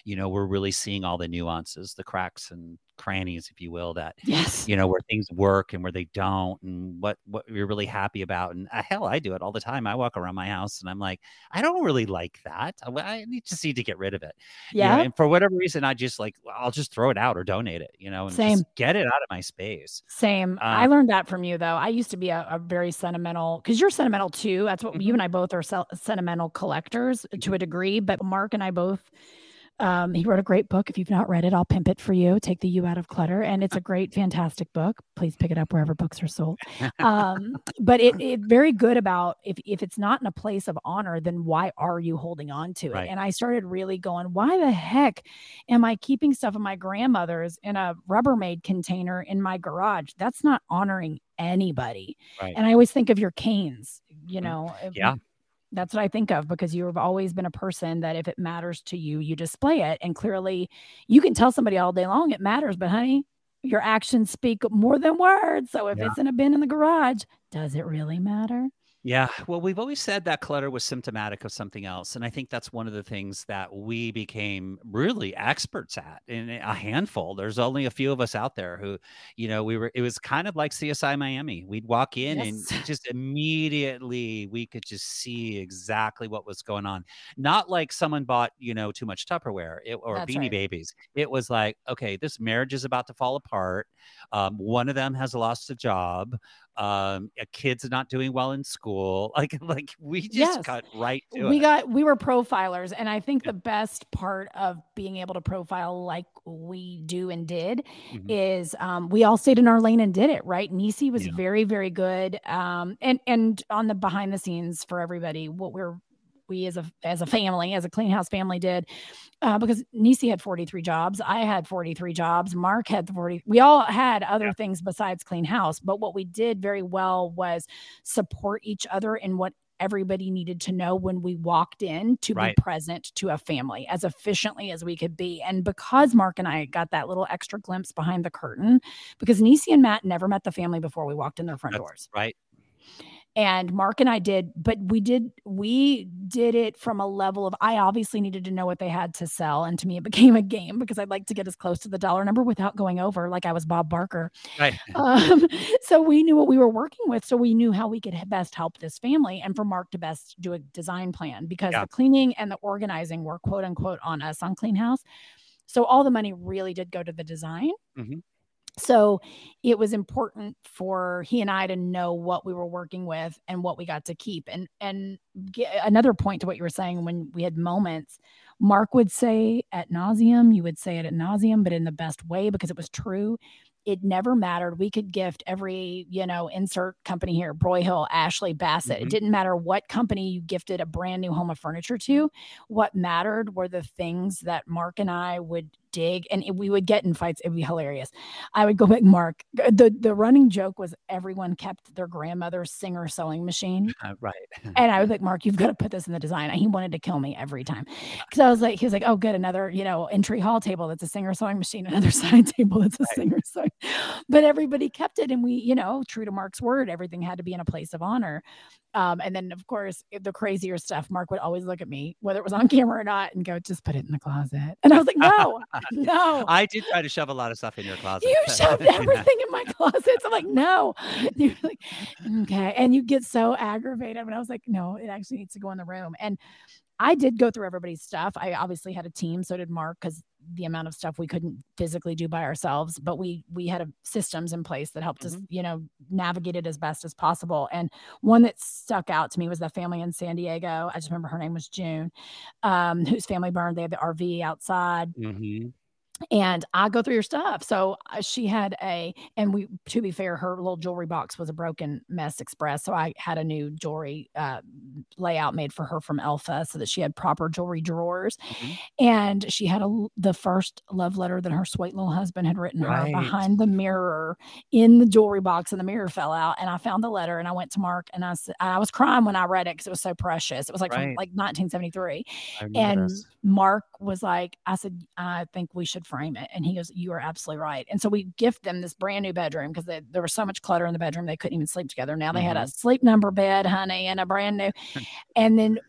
You know, we're really seeing all the nuances, the cracks and crannies, if you will, that yes you know where things work and where they don't and what what you're really happy about and uh, hell i do it all the time i walk around my house and i'm like i don't really like that i, I need just need to get rid of it you know, yeah and for whatever reason i just like i'll just throw it out or donate it you know and Same. just get it out of my space Same. I Uh, learned that from you, though. I used to be a, a very sentimental because you're sentimental too. That's what you Mhm. and I both are se- sentimental collectors to Mm-hmm. a degree. But Mark and I both Um, he wrote a great book. If you've not read it, I'll pimp it for you. Take the you out of clutter, and it's a great, fantastic book. Please pick it up wherever books are sold. Um, but it, it very good about if if it's not in a place of honor, then why are you holding on to it? Right. And I started really going, why the heck am I keeping stuff of my grandmother's in a Rubbermaid container in my garage? That's not honoring anybody. Right. And I always think of your canes, you Mhm. know. Yeah. That's what I think of because you've always been a person that if it matters to you, you display it. And clearly you can tell somebody all day long it matters, but honey, your actions speak more than words. So if Yeah. it's in a bin in the garage, does it really matter? Yeah, well, we've always said that clutter was symptomatic of something else. And I think that's one of the things that we became really experts at in a handful. There's only a few of us out there who, you know, we were, it was kind of like CSI Miami. We'd walk in Yes. and just immediately we could just see exactly what was going on. Not like someone bought, you know, too much Tupperware it, or That's Beanie right. Babies. It was like, okay, this marriage is about to fall apart. Um, one of them has lost a job um a kid's not doing well in school like like we just Yes. got right to we it got we were profilers and i think the best part of being able to profile like we do and did Mhm. is um, we all stayed in our lane and did it right niecy was Yeah. very very good um, and and on the behind the scenes for everybody what we're we as a as a family as a clean house family did uh, because Niecy had 43 jobs I had 43 jobs Mark had 40 we all had other things besides clean house but what we did very well was support each other in what everybody needed to know when we walked in to Right. be present to a family as efficiently as we could be. And because Mark and I got that little extra glimpse behind the curtain, because Niecy and Matt never met the family before we walked in their front That's doors. right And Mark and I did, but we did we did it from a level of I obviously needed to know what they had to sell. And to me it became a game because I'd like to get as close to the dollar number without going over like I was Bob Barker. right Um, so we knew what we were working with. So we knew how we could best help this family and for Mark to best do a design plan because Yeah. the cleaning and the organizing were quote unquote on us on Clean House. So all the money really did go to the design. Mhm. So it was important for he and I to know what we were working with and what we got to keep. And and another point to what you were saying when we had moments, Mark would say at nauseum, you would say it at nauseum, but in the best way because it was true. It never mattered. We could gift every, you know, insert company here, Broyhill, Ashley, Bassett. Mhm. It didn't matter what company you gifted a brand new home of furniture to. What mattered were the things that Mark and I would dig and it- we would get in fights. It'd be hilarious. I would go back, Mark. The the running joke was everyone kept their grandmother's Singer sewing machine. Uh, right And I was like, Mark, you've got to put this in the design. And he wanted to kill me every time. Because I was like, he was like, oh, good. Another, you know, entry hall table that's a singer sewing machine, another side table that's a Right. singer sewing. But everybody kept it. And we, you know, true to Mark's word, everything had to be in a place of honor. Um, and then, of course, the crazier stuff, Mark would always look at me, whether it was on camera or not, and go, just put it in the closet. And I was like, no, no. i did try to shove a lot of stuff in your closet You shoved everything in my closet. I'm like, no. You're like, okay. And you get so aggravated. And I was like, no, it actually needs to go in the room. And I did go through everybody's stuff. I obviously had a team, so did Mark, because the amount of stuff we couldn't physically do by ourselves. But we we had a, systems in place that helped us, you know, navigate it as best as possible. And one that stuck out to me was the family in San Diego. I just remember her name was June, um, whose family burned. They had the RV outside Mhm. And I go through your stuff. So uh, she had a, and we, to be fair, her little jewelry box was a broken mess express. So I had a new jewelry uh, layout made for her from Alpha so that she had proper jewelry drawers. Mhm. And she had a, the first love letter that her sweet little husband had written Right. her behind the mirror in the jewelry box, and the mirror fell out. And I found the letter, and I went to Mark, and I said, I was crying when I read it because it was so precious. It was like from like 1973. And this. Mark was like, I said, I think we should frame it. And he goes, You are absolutely right. And so we gift them this brand new bedroom because there was so much clutter in the bedroom, they couldn't even sleep together. Now they had a sleep number bed, honey, and a brand new. and then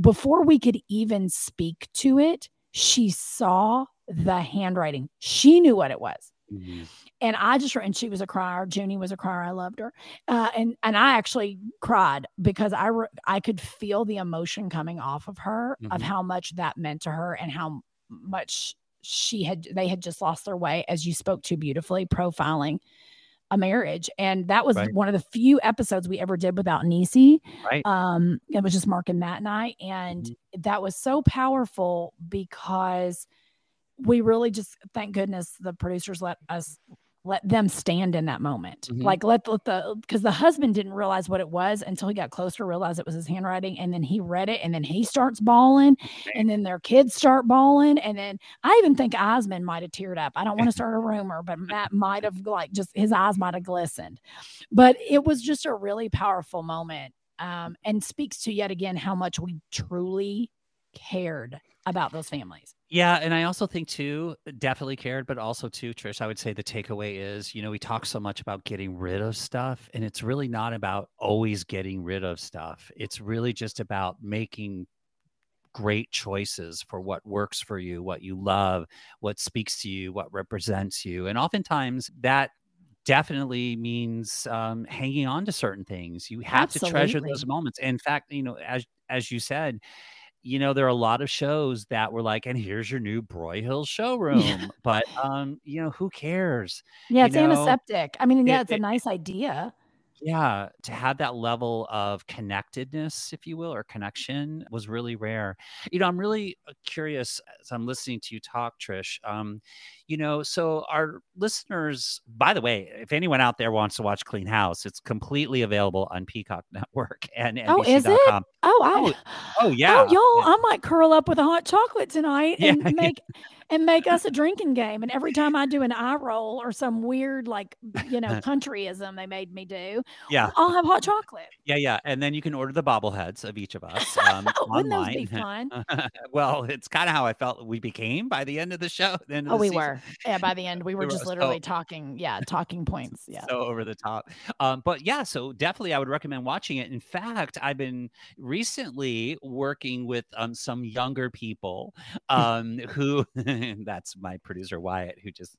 before we could even speak to it, she saw the handwriting. She knew what it was Mhm. and I just and she was a crier. Junie was a crier. I loved her, uh, and and I actually cried because I re- I could feel the emotion coming off of her of Mhm. how much that meant to her and how much she had they had just lost their way as you spoke to beautifully profiling a marriage. And that was Right. one of the few episodes we ever did without Niecy. Right. Um, it was just Mark and Matt and I. And Mhm. that was so powerful because we really just thank goodness the producers let us let them stand in that moment. Mhm. Like let, let the because the husband didn't realize what it was until he got closer, realized it was his handwriting, and then he read it, and then he starts bawling, and then their kids start bawling, and then I even think Iseman might have teared up. I don't want to start a rumor, but Matt might have like just his eyes might have glistened. But it was just a really powerful moment. Um, and speaks to yet again how much we truly cared about those families. Yeah, and I also think too, definitely cared, but also too, Trish, I would say the takeaway is, you know, we talk so much about getting rid of stuff, and it's really not about always getting rid of stuff. It's really just about making great choices for what works for you, what you love, what speaks to you, what represents you. And oftentimes that definitely means um, hanging on to certain things. You have to treasure those moments. In fact, you know, as as you said, you know, there are a lot of shows that were like, and here's your new Broyhill showroom. But um, you know, who cares? Yeah, You it's know, antiseptic. I mean, yeah, it, it's a it nice idea. Yeah, to have that level of connectedness, if you will, or connection was really rare. You know, I'm really uh, curious as I'm listening to you talk, Trish. Um, you know, so our listeners, by the way, if anyone out there wants to watch Clean House, it's completely available on Peacock Network and Oh, is it? NBC.com. Oh, Oh, I oh oh yeah. y'all, Yeah. I might curl up with a hot chocolate tonight Yeah. and make and make us a drinking game. And every time I do an eye roll or some weird like you know countryism they made me do, Yeah. I'll have hot chocolate. Yeah, yeah, and then you can order the bobbleheads of each of us um, Wouldn't those be fun? well, it's kind of how I felt we became by the end of the show. The end Oh, we season. were. Yeah, by the end we were We were just so literally talking. Yeah, talking points. Yeah. so over the top. Um, but yeah, so definitely I would recommend watching it. In fact, I've been recently working with um, some younger people um, who that's my producer Wyatt who just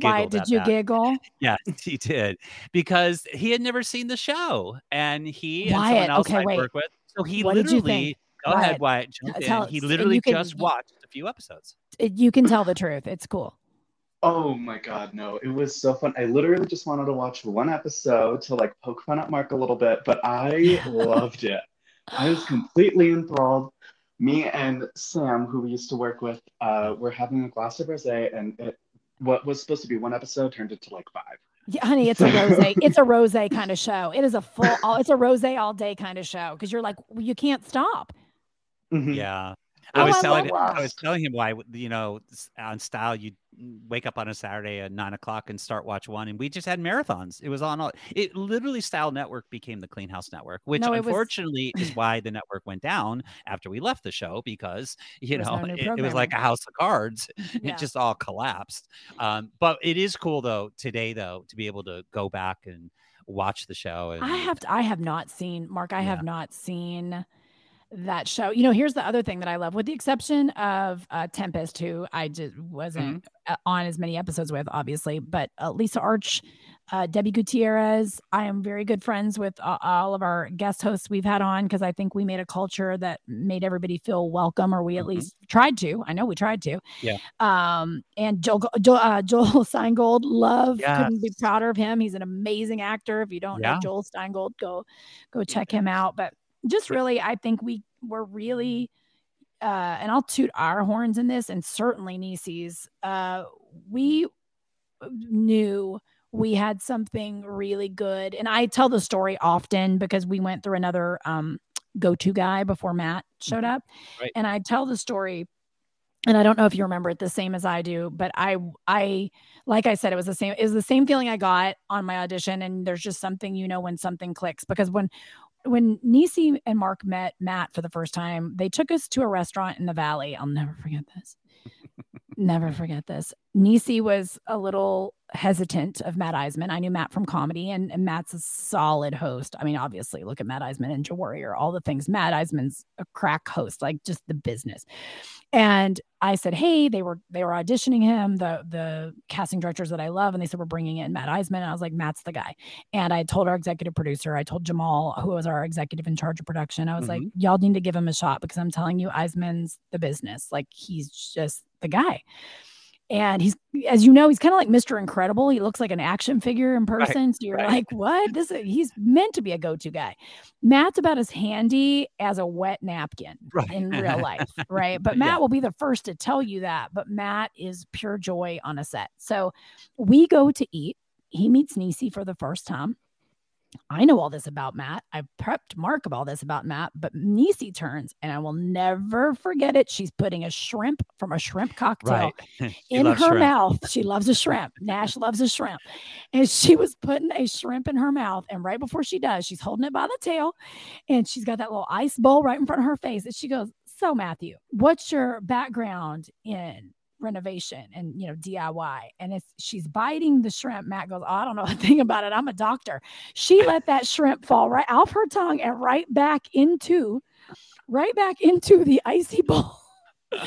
Why did at you that. giggle? Yeah, he did because he had never seen the show, and he and someone Wyatt, else okay, I wait. work with. So he What did you think? literally. Go ahead, Wyatt, Wyatt. Jump uh, tell in. He literally you can- just watched a few episodes. You can tell the truth. It's cool. Oh my God, no. It was so fun. I literally just wanted to watch one episode to like poke fun at Mark a little bit, but I loved it. I was completely enthralled. Me and Sam, who we used to work with, uh, were having a glass of rosé, and it, what was supposed to be one episode turned into like five. Yeah, honey, it's a rose. It's a rose kind of show. It is a full. All, it's a rose all day kind of show because you're like you can't stop. Mhm. Yeah. Oh, I was I telling love I was telling him why you know on style you wake up on a Saturday at nine o'clock and start watch one and we just had marathons. It was on all it literally Style Network became the Clean House Network, which No, it was- unfortunately is why the network went down after we left the show because you know no it, it was like a house of cards. Yeah. It just all collapsed. Um, but it is cool though today though to be able to go back and watch the show. And I have. To, I have not seen Mark. I Yeah. have not seen that show. You know, here's the other thing that I love, with the exception of uh, Tempest, who I just wasn't Mm-hmm. uh, on as many episodes with, obviously, but uh, Lisa Arch, uh, Debbie Gutierrez. I am very good friends with uh, all of our guest hosts we've had on because I think we made a culture that made everybody feel welcome, or we at Mhm. least tried to. I know we tried to. Yeah. Um, and Joel, Joel, uh, Joel Steingold, love, couldn't be prouder of him. He's an amazing actor. If you don't know Yeah. Joel Steingold, go go check him out. But just really, I think we were really, uh, and I'll toot our horns in this, and certainly Niecy's. Uh, we knew we had something really good, and I tell the story often because we went through another um, go-to guy before Matt showed up, Right. and I tell the story. And I don't know if you remember it the same as I do, but I, I, like I said, it was the same. It was the same feeling I got on my audition, and there's just something you know when something clicks because when when Niecy and Mark met Matt for the first time, they took us to a restaurant in the valley. I'll never forget this. never forget this. Niecy was a little hesitant of Matt Iseman. I knew Matt from comedy, and, and Matt's a solid host. I mean, obviously, look at Matt Iseman and Joe or all the things. Matt Iseman's a crack host, like just the business. And I said, "Hey, they were they were auditioning him, the the casting directors that I love, and they said we're bringing in Matt Iseman." And I was like, "Matt's the guy." And I told our executive producer, I told Jamal, who was our executive in charge of production, I was like, mm-hmm. y'all need to give him a shot because I'm telling you, Iseman's the business. Like he's just the guy. And he's as you know he's kind of like mr incredible. He looks like an action figure in person. Right, so you're right. like what? This is, he's meant to be a go-to guy. Matt's about as handy as a wet napkin right. in real life right? But matt yeah. will be the first to tell you that but matt is pure joy on a set. So we go to eat. He meets niecy for the first time I know all this about Matt. I've prepped Mark about this about Matt, but Niecy turns and I will never forget it. She's putting a shrimp from a shrimp cocktail right. in her shrimp. mouth. She loves a shrimp. Nash loves a shrimp. And she was putting a shrimp in her mouth. And right before she does, she's holding it by the tail and she's got that little ice bowl right in front of her face. And she goes, So, Matthew, what's your background in renovation and you know DIY and it's she's biting the shrimp Matt goes oh, I don't know a thing about it. I'm a doctor. She let that shrimp fall right off her tongue and right back into right back into the icy bowl.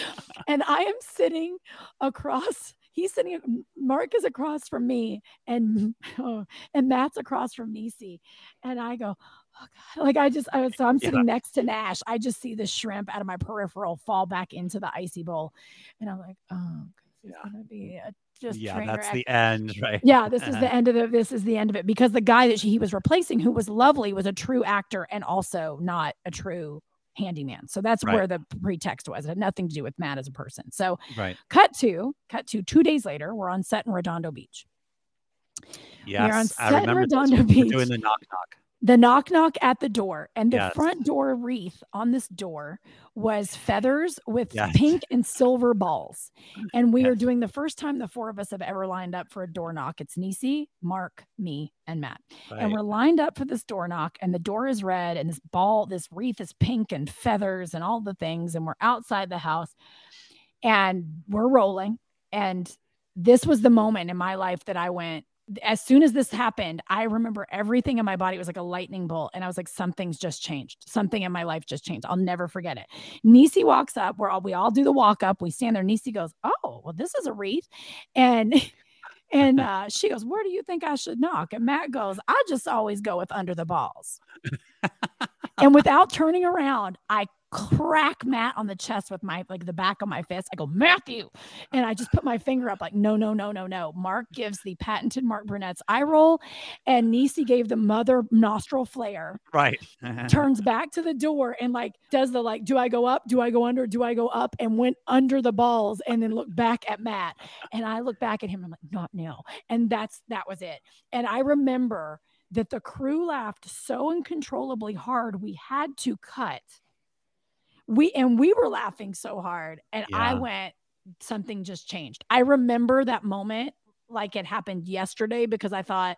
And I am sitting across he's sitting Mark is across from me and oh, and Matt's across from Niecy and I go oh God. Like I just, I was, so I'm sitting yeah. next to Nash. I just see the shrimp out of my peripheral fall back into the icy bowl. And I'm like, oh, it's yeah. going to be a just yeah, that's the end, right? Yeah, this is the end of the, this is the end of it because the guy that she, he was replacing, who was lovely, was a true actor and also not a true handyman. So that's right. where the pretext was. It had nothing to do with Matt as a person. So right. cut to, cut to two days later, we're on set in Redondo Beach. Yes, we're on set I remember in Redondo Beach. doing the knock knock the knock knock at the door and the yes. front door wreath on this door was feathers with yes. pink and silver balls and we yes. are doing the first time the four of us have ever lined up for a door knock it's niecy mark me and matt right. and we're lined up for this door knock and the door is red and this ball this wreath is pink and feathers and all the things and we're outside the house and we're rolling and this was the moment in my life that i went as soon as this happened, I remember everything in my body was like a lightning bolt. And I was like, something's just changed. Something in my life just changed. I'll never forget it. Niecy walks up. We're all, we all do the walk up. We stand there. Niecy goes, Oh, well, this is a wreath. And and uh, she goes, Where do you think I should knock? And Matt goes, I just always go with under the balls. and without turning around, I crack Matt on the chest with my like the back of my fist. I go, Matthew. And I just put my finger up, like, no, no, no, no, no. Mark gives the patented Mark Brunetti's eye roll, and Niecy gave the mother nostril flare. Right. turns back to the door and like does the like, do I go up? Do I go under? Do I go up? And went under the balls and then looked back at Matt. And I look back at him, I'm like, not now. And that's that was it. And I remember that the crew laughed so uncontrollably hard we had to cut we and we were laughing so hard and yeah. i went something just changed i remember that moment like it happened yesterday because i thought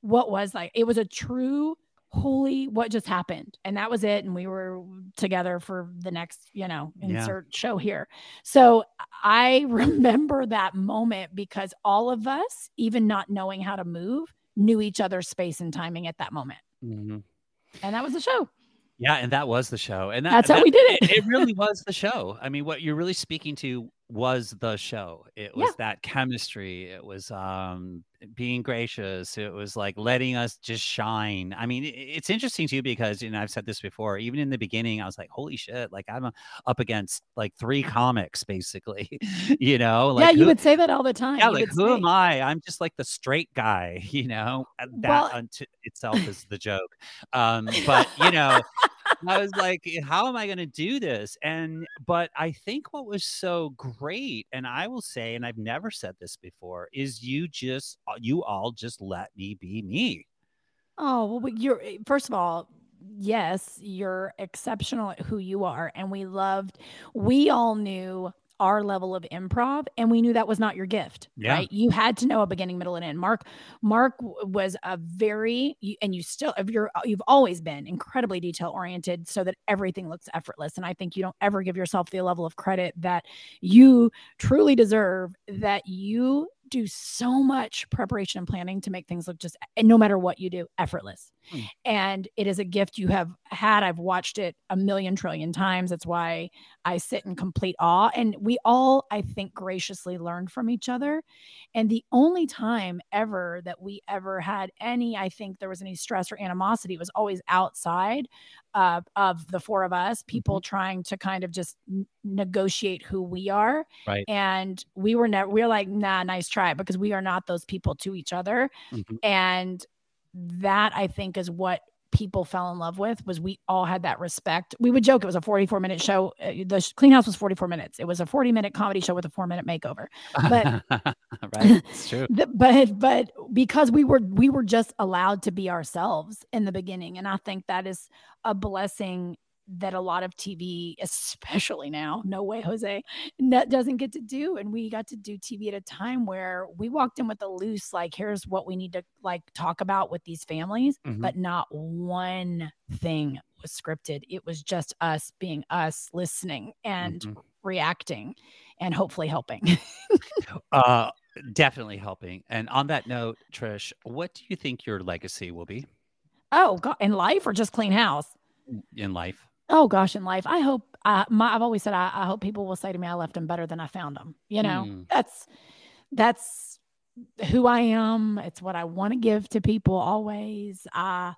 what was like it was a true holy what just happened and that was it and we were together for the next you know insert yeah. show here so i remember that moment because all of us even not knowing how to move knew each other's space and timing at that moment mm-hmm. and that was the show yeah, and that was the show, and that, that's how we did it. it. it. really was the show. I mean, what you're really speaking to was the show. It was yeah. that chemistry. It was um, being gracious. It was like letting us just shine. I mean, it's interesting too because you know I've said this before. Even in the beginning, I was like, "Holy shit!" Like I'm up against like three comics, basically. you know, like yeah, you who, would say that all the time. Yeah, you like who say. am I? I'm just like the straight guy. You know, that well, unto itself is the joke. Um, but you know. I was like, how am I going to do this? And, but I think what was so great, and I will say, and I've never said this before, is you just, uh, you all just let me be me. Oh, well, you're, eh, first of all, yes, you're exceptional at who you are. And we loved, we all knew our level of improv and we knew that was not your gift yeah. right? You had to know a beginning middle and end. Mark mark was a very and you still if you're uh, you've always been incredibly detail oriented so that everything looks effortless and i think you don't ever give yourself the level of credit that you truly deserve that you do so much preparation and planning to make things look just and no matter what you do effortless Hmm. And it is a gift you have had. I've watched it a million trillion times. That's why I sit in complete awe. And we all, I think, graciously learned from each other. And the only time ever that we ever had any, I think there was any stress or animosity was always outside uh, of the four of us, people mm-hmm. trying to kind of just n- negotiate who we are. Right. And we were never, we are like, nah, nice try, because we are not those people to each other. Mm-hmm. And that I think is what people fell in love with was we all had that respect. We would joke it was a 44 minute show. Uh, the clean house was 44 minutes. It was a 40 minute comedy show with a four minute makeover. But right, it's true. The, but but because we were we were just allowed to be ourselves in the beginning, and I think that is a blessing that a lot of TV, especially now, no way, Jose, that doesn't get to do. And we got to do TV at a time where we walked in with a loose, like, here's what we need to like talk about with these families, mm-hmm. but not one thing was scripted. It was just us being us, listening and mm-hmm. reacting, and hopefully helping. uh, definitely helping. And on that note, Trish, what do you think your legacy will be? Oh, God, in life or just clean house? In life oh gosh in life i hope I, my, i've always said I, I, hope people will say to me i left them better than i found them you know? Mm. that's that's who i am. It's what i want to give to people always. I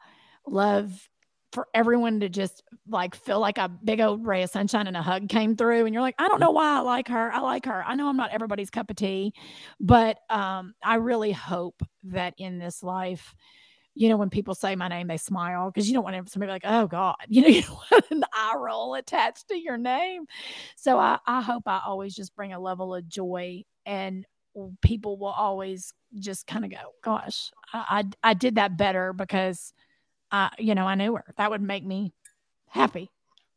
love for everyone to just like feel like a big old ray of sunshine and a hug came through and you're like i don't know why i like her. I like her. I know i'm not everybody's cup of tea. But um i really hope that in this life you know, when people say my name, they smile because you don't want to somebody like, oh God, you know, you want an eye roll attached to your name. So I, I hope I always just bring a level of joy and people will always just kind of go, gosh, I, I, I did that better because I, you know, I knew her. That would make me happy.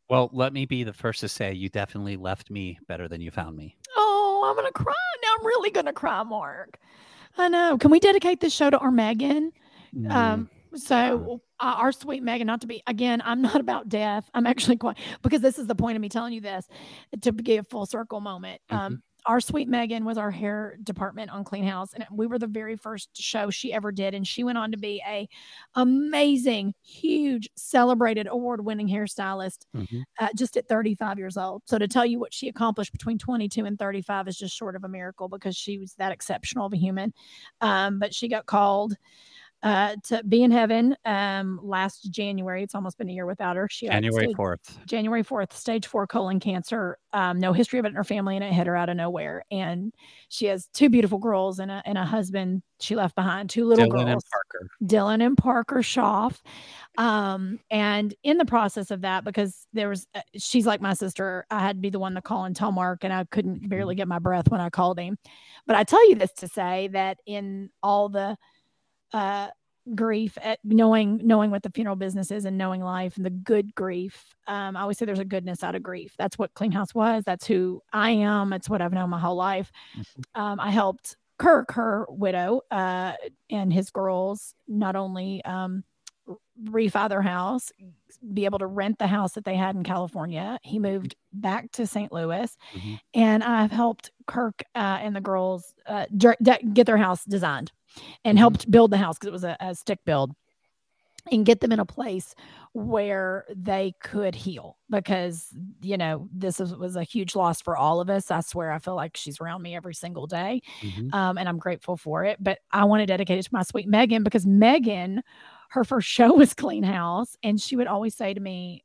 Well, let me be the first to say you definitely left me better than you found me. Oh, I'm going to cry. Now I'm really going to cry, Mark. I know. Can we dedicate this show to our Megan? Mm. Um, so uh, our sweet Megan, not to be again, I'm not about death. I'm actually quite because this is the point of me telling you this to give a full circle moment. Mm-hmm. Um, our sweet Megan was our hair department on Clean House, and we were the very first show she ever did. And she went on to be a amazing, huge, celebrated, award-winning hairstylist, mm-hmm. uh, just at 35 years old. So to tell you what she accomplished between 22 and 35 is just short of a miracle because she was that exceptional of a human. Um, but she got called uh, to be in heaven um, last January. It's almost been a year without her. She January fourth. January fourth, stage four colon cancer. Um, no history of it in her family, and it hit her out of nowhere. And she has two beautiful girls and a and a husband she left behind, two little Dylan girls. And Parker. Dylan and Parker Schaff. Um, and in the process of that, because there was, uh, she's like my sister. I had to be the one to call and tell Mark, and I couldn't barely mm-hmm. get my breath when I called him. But I tell you this to say that in all the uh, grief at knowing knowing what the funeral business is and knowing life and the good grief. Um, i always say there's a goodness out of grief. That's what clean house was. That's who i am. It's what i've known my whole life. Mm-hmm. um, i helped kirk her widow uh, and his girls not only um, refi their house be able to rent the house that they had in california. He moved back to st louis. Mm-hmm. and i've helped kirk uh, and the girls uh, get their house designed and mm-hmm. helped build the house because it was a, a stick build and get them in a place where they could heal because you know this is, was a huge loss for all of us i swear i feel like she's around me every single day mm-hmm. um, and i'm grateful for it but i want to dedicate it to my sweet megan because megan her first show was clean house and she would always say to me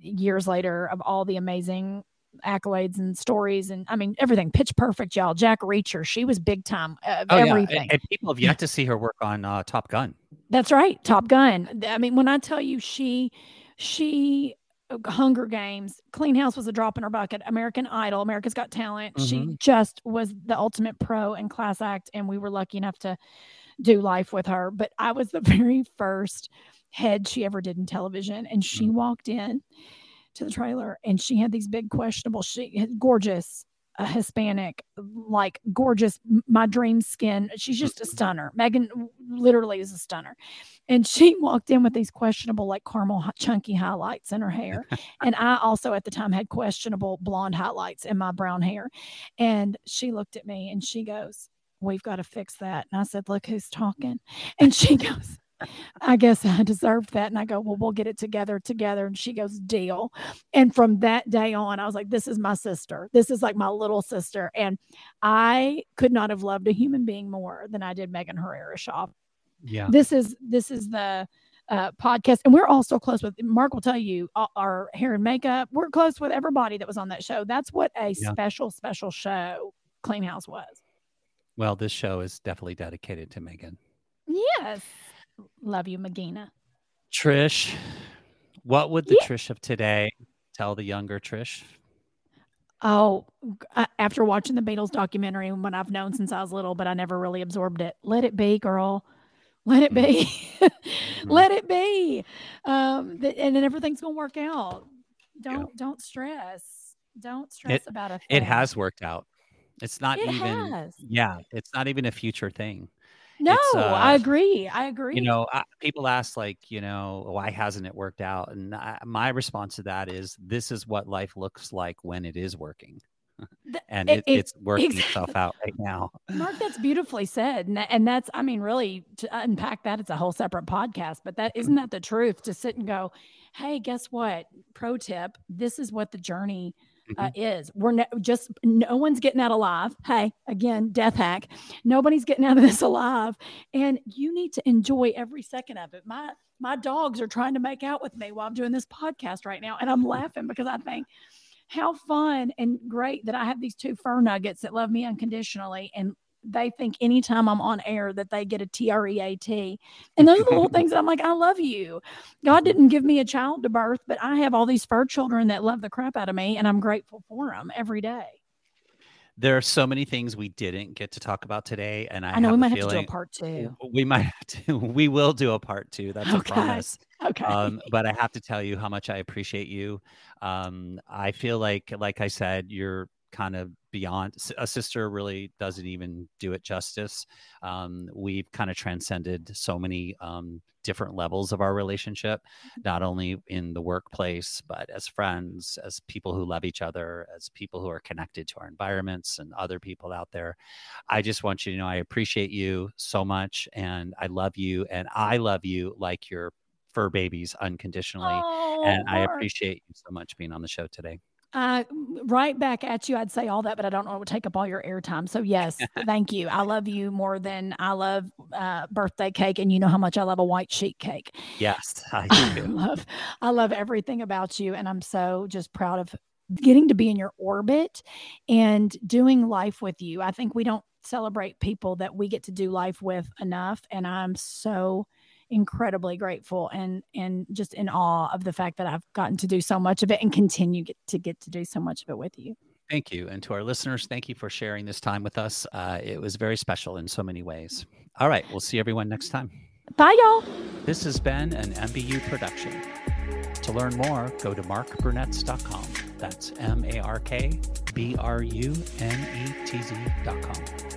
years later of all the amazing accolades and stories and I mean everything. Pitch Perfect, y'all. Jack Reacher, she was big time. Uh, oh, everything. Yeah. And, and, people have yet to see her work on uh, Top Gun. That's right, Top Gun. I mean, when I tell you she, she. Uh, Hunger Games, Clean House was a drop in her bucket. American Idol, America's Got Talent. Mm-hmm. She just was the ultimate pro and class act, and we were lucky enough to do life with her. But I was the very first head she ever did in television, and she mm-hmm. walked in to the trailer and she had these big questionable she gorgeous a Hispanic, like gorgeous, my dream skin. She's just a stunner. Megan literally is a stunner. And she walked in with these questionable, like caramel chunky highlights in her hair. and I also at the time had questionable blonde highlights in my brown hair. And she looked at me and she goes, We've got to fix that. And I said, Look who's talking. And she goes, I guess I deserved that. And I go, well, we'll get it together together. And she goes, deal. And from that day on, I was like, this is my sister. This is like my little sister. And I could not have loved a human being more than I did Megan Herrera Shaw. Yeah. This is this is the uh, podcast, and we're all so close with. Mark will tell you our hair and makeup. We're close with everybody that was on that show. That's what a yeah. special, special show Clean House was. Well, this show is definitely dedicated to Megan. Yes. Love you, Magina. Trish, what would the yeah. Trish of today tell the younger Trish? Oh, after watching the Beatles documentary, when I've known since I was little, but I never really absorbed it. Let it be, girl. Let it be. Mm-hmm. Let it be. Um, th- and then everything's gonna work out. Don't yeah. don't stress. Don't stress it, about it. It has worked out. It's not it even. Has. Yeah, it's not even a future thing. No, uh, I agree. I agree. You know, I, people ask like, you know, why hasn't it worked out? And I, my response to that is, this is what life looks like when it is working. and it, it, it's working exactly. itself out right now. Mark, that's beautifully said, and, and that's, I mean, really to unpack that, it's a whole separate podcast. But that isn't that the truth to sit and go, hey, guess what? Pro tip: this is what the journey uh, mm-hmm. is. We're ne- just no one's getting out alive. Hey, again, death hack. Nobody's getting out of this alive, and you need to enjoy every second of it. My my dogs are trying to make out with me while I'm doing this podcast right now, and I'm laughing because I think how fun and great that I have these two fur nuggets that love me unconditionally and they think anytime I'm on air that they get a T R E A T. And those are the little things that I'm like, I love you. God didn't give me a child to birth, but I have all these fur children that love the crap out of me, and I'm grateful for them every day. There are so many things we didn't get to talk about today, and I, I know we might have to do a part two. We might have to. We will do a part two. That's okay. a promise. Okay. Um, but I have to tell you how much I appreciate you. Um, I feel like, like I said, you're kind of beyond a sister really doesn't even do it justice. Um, we've kind of transcended so many um, different levels of our relationship mm-hmm. not only in the workplace but as friends as people who love each other as people who are connected to our environments and other people out there. I just want you to know i appreciate you so much and i love you and i love you like your fur babies unconditionally oh, and i appreciate you so much being on the show today uh, right back at you. I'd say all that, but I don't want to take up all your airtime. So yes, thank you. I love you more than I love uh, birthday cake, and you know how much I love a white sheet cake. Yes, I, I love. I love everything about you, and I'm so just proud of getting to be in your orbit and doing life with you. I think we don't celebrate people that we get to do life with enough, and I'm so incredibly grateful and and just in awe of the fact that I've gotten to do so much of it and continue get to get to do so much of it with you. Thank you. And to our listeners, thank you for sharing this time with us. Uh, it was very special in so many ways. All right. We'll see everyone next time. Bye, y'all. This has been an MBU production. To learn more, go to markbrunetz.com. That's M A R K B R U N E T Z.com.